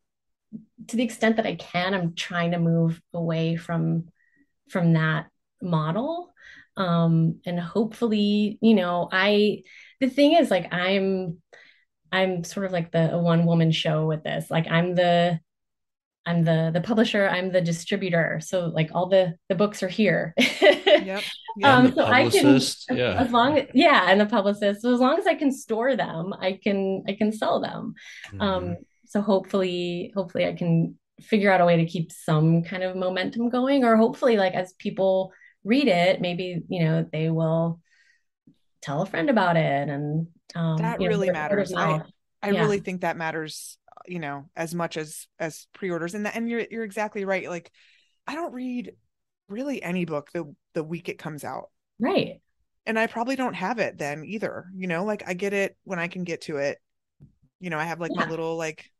to the extent that i can i'm trying to move away from from that model. Um and hopefully you know i the thing is like i'm i'm sort of like the one woman show with this. Like i'm the i'm the the publisher i'm the distributor so like all the the books are here Yep. Yeah. um And the so i can yeah. as long as yeah and the publicist so as long as i can store them i can i can sell them Mhm. um so hopefully hopefully i can figure out a way to keep some kind of momentum going or hopefully like as people read it maybe you know they will tell a friend about it and um That you know, really word- word of matters. I- I Yeah. really think that matters, you know, as much as as pre-orders. And that, and you're you're exactly right. Like, I don't read really any book the the week it comes out, right and I probably don't have it then either. You know, like I get it when I can get to it. You know, I have like my little like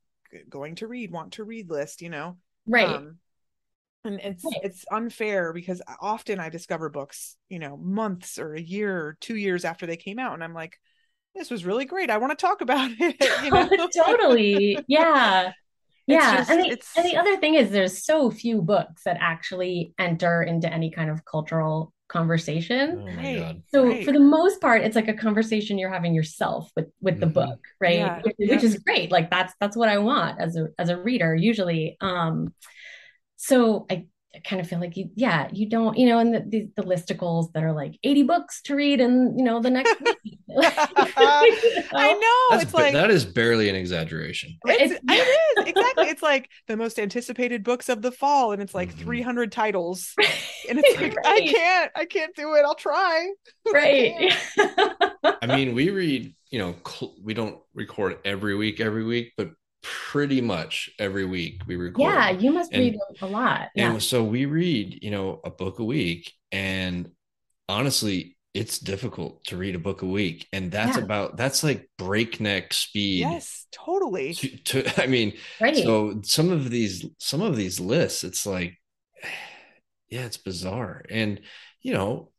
going to read, want to read list. You know, right Um, and it's Right. it's unfair because often I discover books, you know, months or a year or two years after they came out, and I'm like, this was really great. I want to talk about it. You know, totally yeah It's yeah just- and the, it's- and the other thing is there's so few books that actually enter into any kind of cultural conversation Oh Right. so Right. for the most part it's like a conversation you're having yourself with with the Mhm. book right Yeah, which, yeah. which is great like that's that's what i want as a as a reader usually um so i I kind of feel like you, yeah, you don't, you know, and the, the, the listicles that are like 80 books to read and, you know, the next week. I know. That's it's ba- like that is barely an exaggeration. it's, It's- it is exactly. It's like the most anticipated books of the fall, and it's like Mhm. 300 titles, and it's like I can't, I can't do it. I'll try. right. I mean, we read, you know, cl- we don't record every week, every week, but pretty much every week we record. yeah, you must And- read a lot. Yeah. And so we read, you know, a book a week. And honestly, it's difficult to read a book a week. And that's Yeah. about, that's like breakneck speed. Yes, totally. To, to, I mean, right. so some of these, some of these lists, it's like, yeah, it's bizarre. And, you know,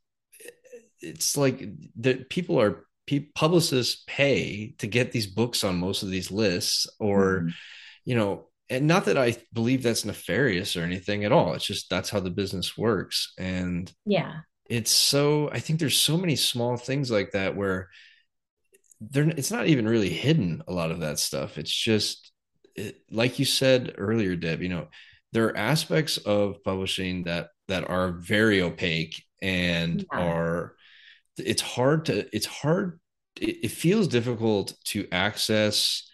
it's like that people are, pe- publicists pay to get these books on most of these lists or, Mhm. you know, and not that I believe that's nefarious or anything at all. It's just that's how the business works. And yeah. it's so, I think there's so many small things like that where they're, it's not even really hidden, a lot of that stuff. It's just, it, like you said earlier, Deb, you know, there are aspects of publishing that, that are very opaque and Yeah. are, it's hard to, it's hard, it, it feels difficult to access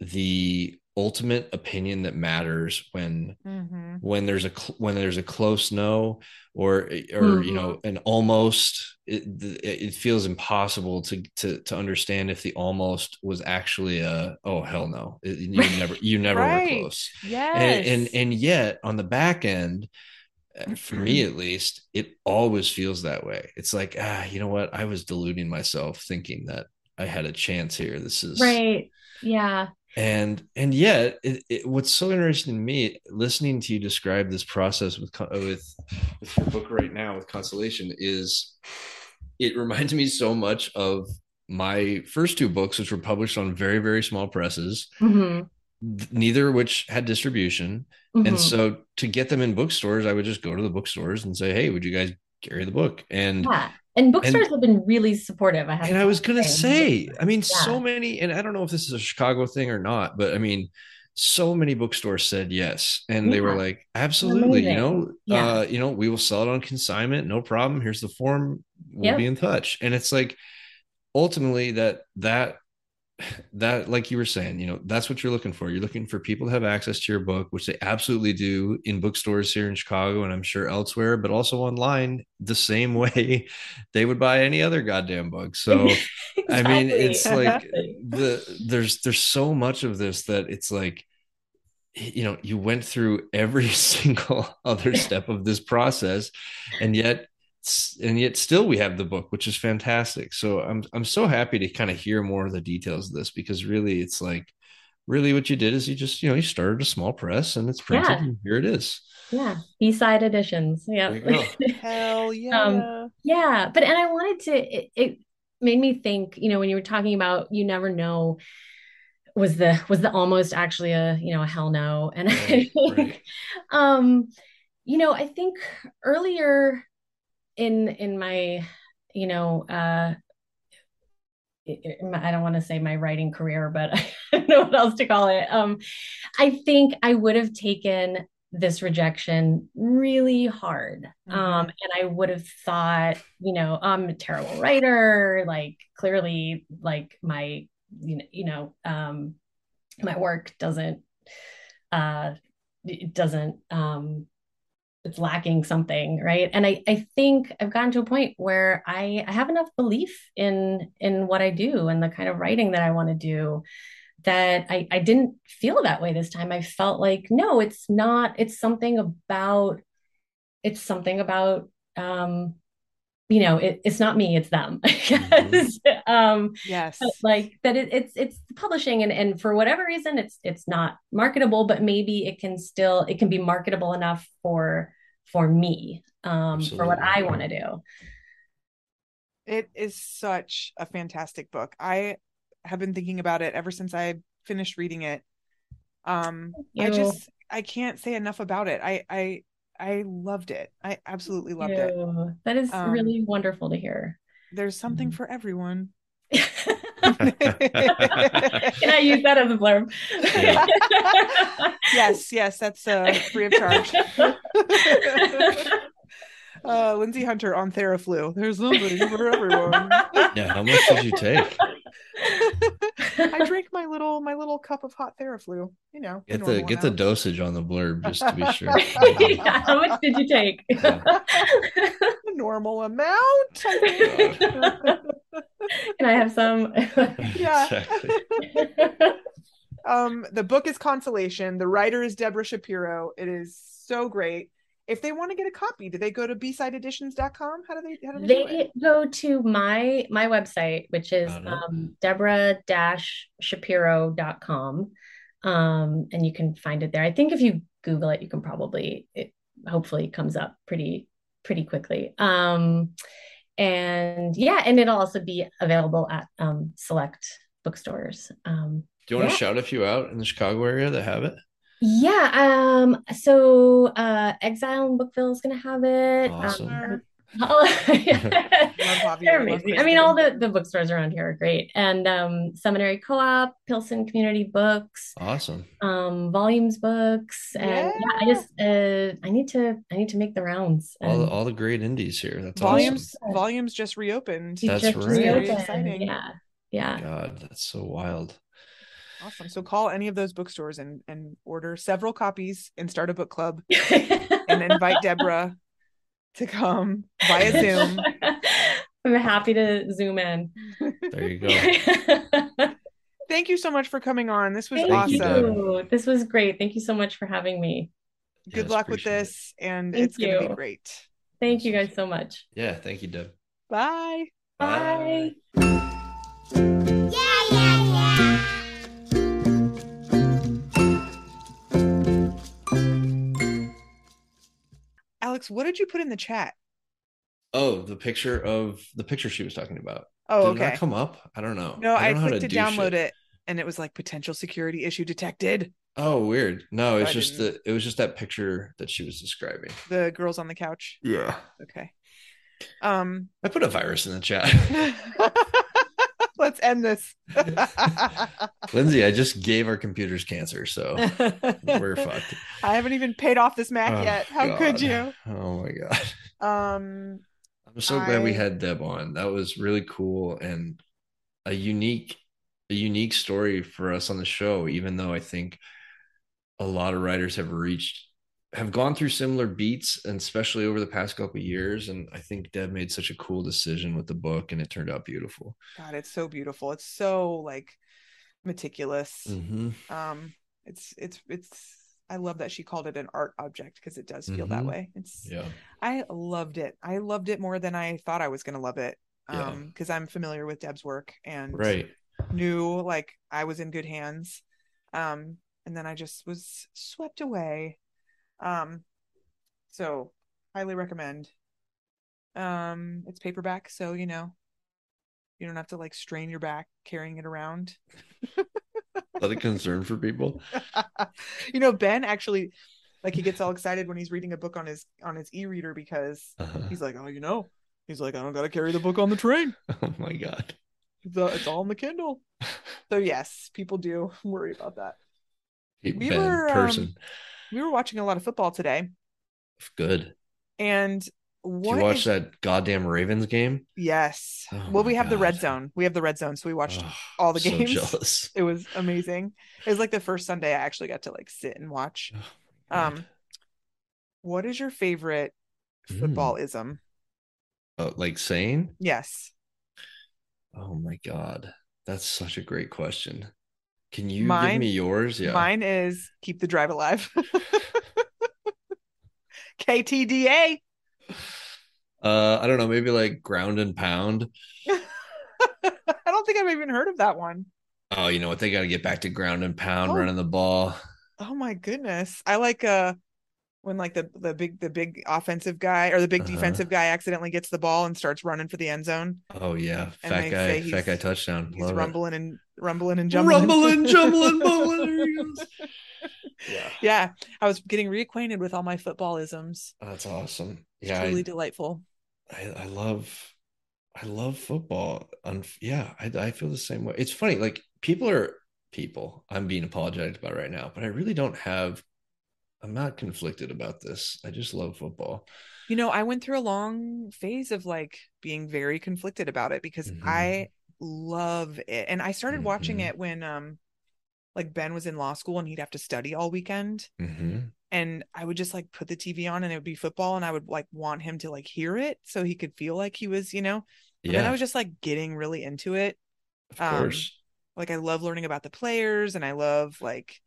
the ultimate opinion that matters when Mhm. when there's a cl- when there's a close no or or you Mhm. know an almost it, it feels impossible to to to understand if the almost was actually a oh hell no you never you never Right. were close Yes. and, and and yet on the back end for me at least it always feels that way it's like ah you know what i was deluding myself thinking that i had a chance here this is Right. Yeah. and and yet it, it, what's so interesting to me listening to you describe this process with with with your book right now with Consolation is it reminds me so much of my first two books which were published on very very small presses Mhm. Th- neither of which had distribution Mhm. and so to get them in bookstores i would just go to the bookstores and say hey would you guys carry the book and yeah. And bookstores have been really supportive. I have and I was going to say, I mean, Yeah. so many, and I don't know if this is a Chicago thing or not, but I mean, so many bookstores said yes, and they were like, absolutely, you know, Yeah. uh, you know, we will sell it on consignment, no problem. Here's the form, we'll Yep. be in touch. And it's like, ultimately, that that that like you were saying you know that's what you're looking for. You're looking for people to have access to your book which they absolutely do in bookstores here in chicago and i'm sure elsewhere but also online the same way they would buy any other goddamn book. So i mean Exactly. it's like the there's there's so much of this that it's like you know you went through every single other step of this process and yet and yet still we have the book which is fantastic so i'm i'm so happy to kind of hear more of the details of this because really it's like really what you did is you just you know you started a small press and it's printed Yeah. and here it is Yeah. B-side editions. Yeah. There you go. Hell yeah. Um, Yeah, but and I wanted to it, it made me think, you know, when you were talking about you never know was the was the almost actually a, you know, a hell no. And I think right. um, you know, I think earlier in in my, you know, uh i- don't want to say my writing career, but I don't know what else to call it. Um, I think I would have taken this rejection really hard. Um, Mhm. and I would have thought, you know, I'm a terrible writer, like clearly like my, you know, you know, um, my work doesn't uh it doesn't um it's lacking something, right? And I I think I've gotten to a point where I I have enough belief in in what I do and the kind of writing that I want to do that I, I didn't feel that way this time. I felt like, no, it's not, it's something about, it's something about, um, you know, it, it's not me, it's them. Because, um, yes. but like that it, it's it's publishing and and for whatever reason it's it's not marketable, but maybe it can still it can be marketable enough for for me, um, for what I want to do. It is such a fantastic book. I have been thinking about it ever since I finished reading it. Um, I just I can't say enough about it. I I I loved it. I absolutely loved it. That is Um, really wonderful to hear. There's something Mhm. for everyone. Can I use that as a blurb? yes, yes, that's uh, free of charge. uh, Lindsay Hunter on Theraflu. There's something for everyone. yeah how much did you take I drink my little my little cup of hot Theraflu. You know, get the normal get the dosage on the blurb just to be sure Yeah, How much did you take? The normal amount. I. Can I have some? Yeah. exactly um, the book is Consolation. The writer is Deborah Shapiro. It is so great. If they want to get a copy, do they go to bsideeditions.com? How do they how do they, do it? They go to my my website, which is Got it. um, deborah-shapiro.com. Um, and you can find it there. I think if you Google it, you can probably it hopefully comes up pretty pretty quickly. Um, and yeah, and it'll also be available at um, select bookstores. Um, do you want to shout a few out in the chicago area that have it yeah, um, so uh, Exile in Bookville is gonna have it. Um, Awesome. Javier, They're amazing. I mean, all the, the bookstores around here are great. And um, Seminary Co-op, Pilsen Community Books, awesome um, Volumes Books, and yeah, I just uh, I need to I need to make the rounds. all the, all the great indies here that's volumes awesome. volumes just reopened. That's just right. Reopened. exciting. Yeah, yeah. god that's so wild Awesome. So call any of those bookstores and and order several copies and start a book club and invite Deborah to come via Zoom. I'm happy to zoom in. There you go. Thank you so much for coming on. This was Thank awesome. you. This was great. Thank you so much for having me. Good Yes, luck with appreciate it. this, and Thank it's going to be great. Thank you guys so much. Yeah, thank you, Deb. Bye. Bye. Alex, what did you put in the chat? Oh, the picture of the picture she was talking about. Oh, Did okay. come up? I don't know. No, I, how clicked to, do download shit. it, and it was like potential security issue detected. Oh, weird. No, it's just the it was just that picture that she was describing. The girls on the couch. Yeah. Okay. Um, I put a virus in the chat. let's end this. Lindsay, I just gave our computers cancer, so we're fucked. I haven't even paid off this Mac Oh, yet. How could you? Oh my god. Um, I'm so glad we had Deb on. That was really cool and a unique a unique story for us on the show, even though I think a lot of writers have reached have gone through similar beats and especially over the past couple of years and i think deb made such a cool decision with the book and it turned out beautiful God, it's so beautiful. It's so like meticulous. mm-hmm. Um, it's it's it's. I love that she called it an art object because it does feel that Mhm. way. It's yeah I loved it. I loved it more than I thought I was going to love it. Yeah. Um, because I'm familiar with Deb's work and right knew like I was in good hands. Um, and then I just was swept away. Um, so highly recommend. Um, it's paperback, so you know, you don't have to like strain your back carrying it around. that a concern for people you know, Ben actually like he gets all excited when he's reading a book on his on his e-reader because Uh-huh. he's like, oh, you know, he's like, I don't gotta carry the book on the train. oh my god It's, uh, it's all on the Kindle. So yes, people do worry about that. Hey, We Ben, were, um, person We were watching a lot of football today, good and did you watch is- that goddamn ravens game Yes. Oh well, we have the red zone. We have the red zone, so we watched Oh, all the so games. jealous It was amazing. It was like the first Sunday I actually got to like sit and watch. Oh. Um, what is your favorite Mm. footballism? Uh, like saying Yes. Oh my God. That's such a great question. Can you Mine- give me yours? Yeah. Mine is keep the drive alive. KTDA. Uh, I don't know, maybe like ground and pound. I don't think I've even heard of that one. Oh, you know what? They got to get back to ground and pound, Oh. running the ball. Oh my goodness. I like uh when like the the big the big offensive guy or the big Uh-huh. defensive guy accidentally gets the ball and starts running for the end zone. Oh yeah, fat guy, fat guy touchdown. He's Love it. rumbling and rumbling and jumbling. rumbling, jumbling, bumbling. There he goes. Yeah, yeah, I was getting reacquainted with all my footballisms. that's awesome. It's Yeah, truly I, delightful. I, I love, I love football. Un- yeah, I, I feel the same way. It's funny, like people are people. I'm being apologetic about right now, but I really don't have. I'm not conflicted about this. I just love football. You know, I went through a long phase of like being very conflicted about it because Mhm. I love it. And I started watching Mhm. it when um like Ben was in law school and he'd have to study all weekend. hmm And I would just like put the TV on and it would be football and I would like want him to like hear it so he could feel like he was, you know. And Yeah, then I was just like getting really into it. of um, course. Like I love learning about the players and I love like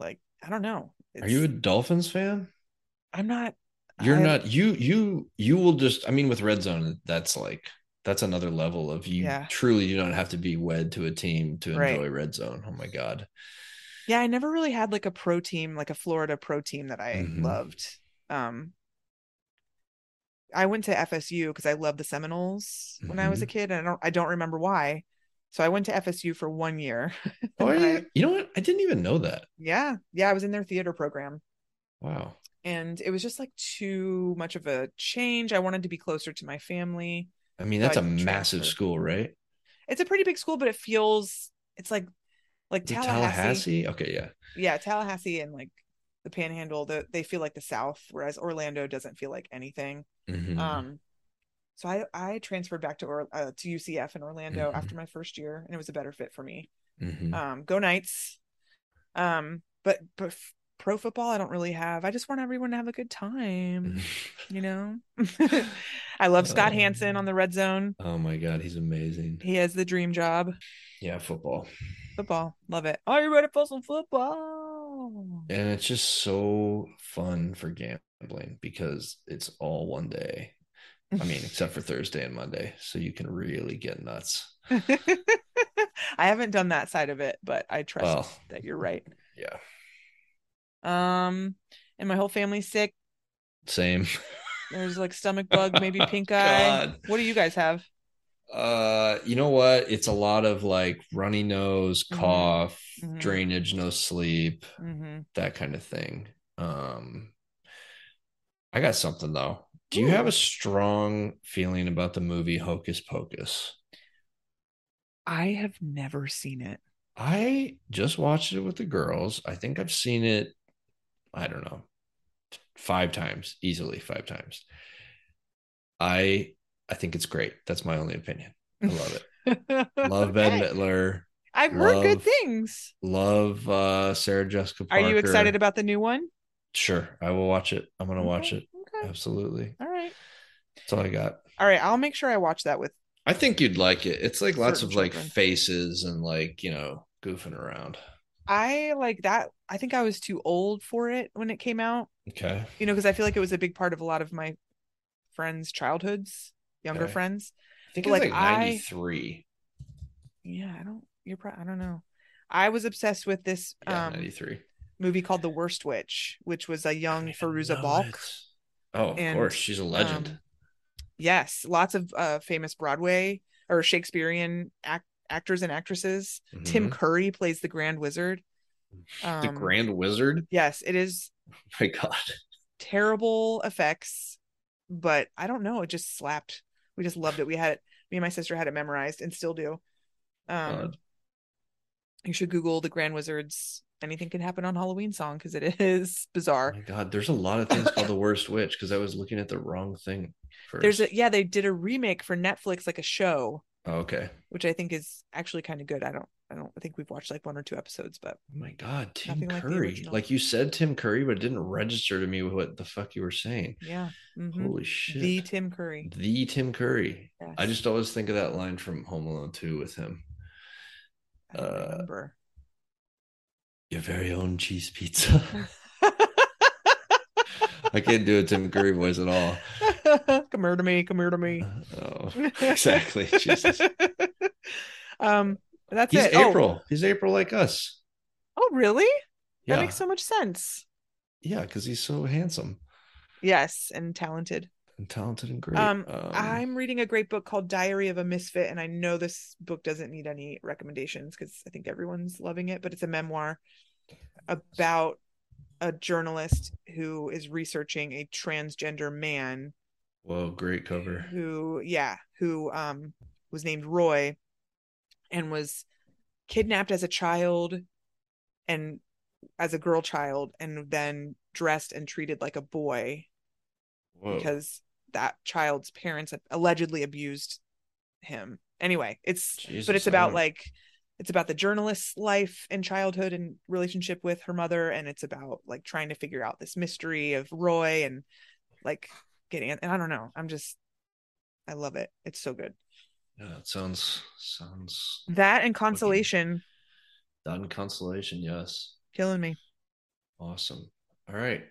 like I don't know. Are you a Dolphins fan? I'm not You're I- not. You you you will just. I mean, with Red Zone, that's like that's another level of you. Yeah. Truly, you don't have to be wed to a team to Right. enjoy Red Zone. Oh my god. Yeah, I never really had like a pro team, like a Florida pro team that I Mhm. loved. Um I went to FSU because I loved the Seminoles when I was a Mhm. kid and I don't I don't remember why. So I went to FSU for one year. Oh yeah. I- you know what? I didn't even know that. yeah. Yeah, I was in their theater program. Wow. And it was just like too much of a change. I wanted to be closer to my family. I mean, that's a massive school, right? It's a pretty big school, but it feels it's like like Tallahassee. Tallahassee. Okay, yeah. yeah tallahassee and like the panhandle the, they feel like the south whereas orlando doesn't feel like anything Mhm. um so i i transferred back to or uh, to ucf in orlando Mhm. after my first year and it was a better fit for me Mhm. Um, go Knights. Um, but but pro football, I don't really have. I just want everyone to have a good time. Mm-hmm. You know, I love Scott Oh. Hanson on the red zone. oh my god, he's amazing. He has the dream job. Yeah, football. Football, love it. Are you ready for some football? And it's just so fun for gambling because it's all one day. I mean, except for Thursday and Monday. So you can really get nuts. I haven't done that side of it, but I trust Well. that you're right. Yeah. Um, and my whole family's sick. Same. There's like stomach bug, maybe pink eye. God. What do you guys have? Uh, you know what? It's a lot of like runny nose, Mhm. cough, Mhm. drainage, no sleep, hmm that kind of thing. Um, I got something though. Do you have a strong feeling about the movie Hocus Pocus? I have never seen it. I just watched it with the girls. I think I've seen it, I don't know, five times, easily five times. I I think it's great. That's my only opinion. I love it. Love Ben Okay. Midler. I've heard good things. Love uh Sarah Jessica Parker. Are you excited about the new one? Sure, I will watch it. I'm gonna watch it. Okay. Absolutely. All right. That's all I got. All right. I'll make sure I watch that with. I think you'd like it. It's like lots of like faces and like, you know, goofing around. I like that. I think I was too old for it when it came out. Okay. You know, because I feel like it was a big part of a lot of my friends' childhoods, younger Okay. friends. I think But, it's like, like I- 93. Yeah, I don't. You're probably. I don't know. I was obsessed with this Yeah, um 93. movie called The Worst Witch, which was a young I Fairuza Balk. it. Oh, of And, course. She's a legend. um, yes, lots of uh, famous Broadway or Shakespearean act- actors and actresses. Tim Mhm. Curry plays the Grand Wizard. Um, the Grand Wizard. Yes, it is My God. terrible effects, but I don't know. It just slapped. We just loved it. We had it. Me and my sister had it memorized and still do. Um, God. you should Google the Grand Wizards. Anything can happen on Halloween song because it is Oh bizarre. my God. There's a lot of things called The Worst Witch because I was looking at the wrong thing first. There's a yeah, they did a remake for Netflix, like a show, Oh, okay. which I think is actually kind of good. I don't, I don't I think we've watched like one or two episodes, but Oh my God. Tim Nothing like Curry. Like you said Tim Curry, but it didn't register to me what the fuck you were saying. yeah, mhm. Holy shit. the Tim Curry. The Tim Curry. I just always think of that line from Home Alone 2 with him. Uh, remember. Your very own cheese pizza. I can't do a Tim Curry voice at all. come here to me. Come here to me. Oh, exactly. Jesus. um, that's He's it. Oh, April. He's April like us. Oh, really? Yeah. That makes so much sense. yeah, because he's so handsome Yes, and talented. and talented and great. Um, I'm reading a great book called Diary of a Misfit, and I know this book doesn't need any recommendations because I think everyone's loving it, but it's a memoir about a journalist who is researching a transgender man Whoa, great cover. who, yeah, who um was named Roy and was kidnapped as a child and as a girl child and then dressed and treated like a boy Whoa. because that child's parents had allegedly abused him. Anyway, it's Jesus, but it's about like it's about the journalist's life and childhood and relationship with her mother and it's about like trying to figure out this mystery of Roy and like getting it and I don't know. I'm just I love it. It's so good. Yeah, it sounds sounds That and consolation done consolation. Yes, killing me. awesome. All right,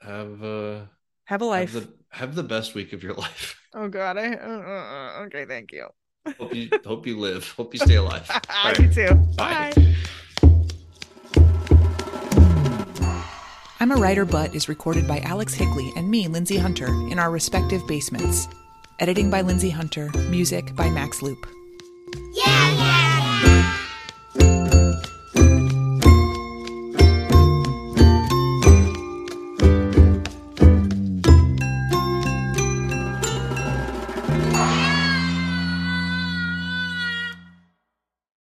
have uh Have a life. have the have the best week of your life. Oh god, I uh, uh, okay, thank you. hope you hope you live. Hope you stay alive. Right. do too. Bye. I'm a Writer But is recorded by Alex Higley and me, Lindsay Hunter, in our respective basements. Editing by Lindsay Hunter, music by Max Loop. Yeah, yeah.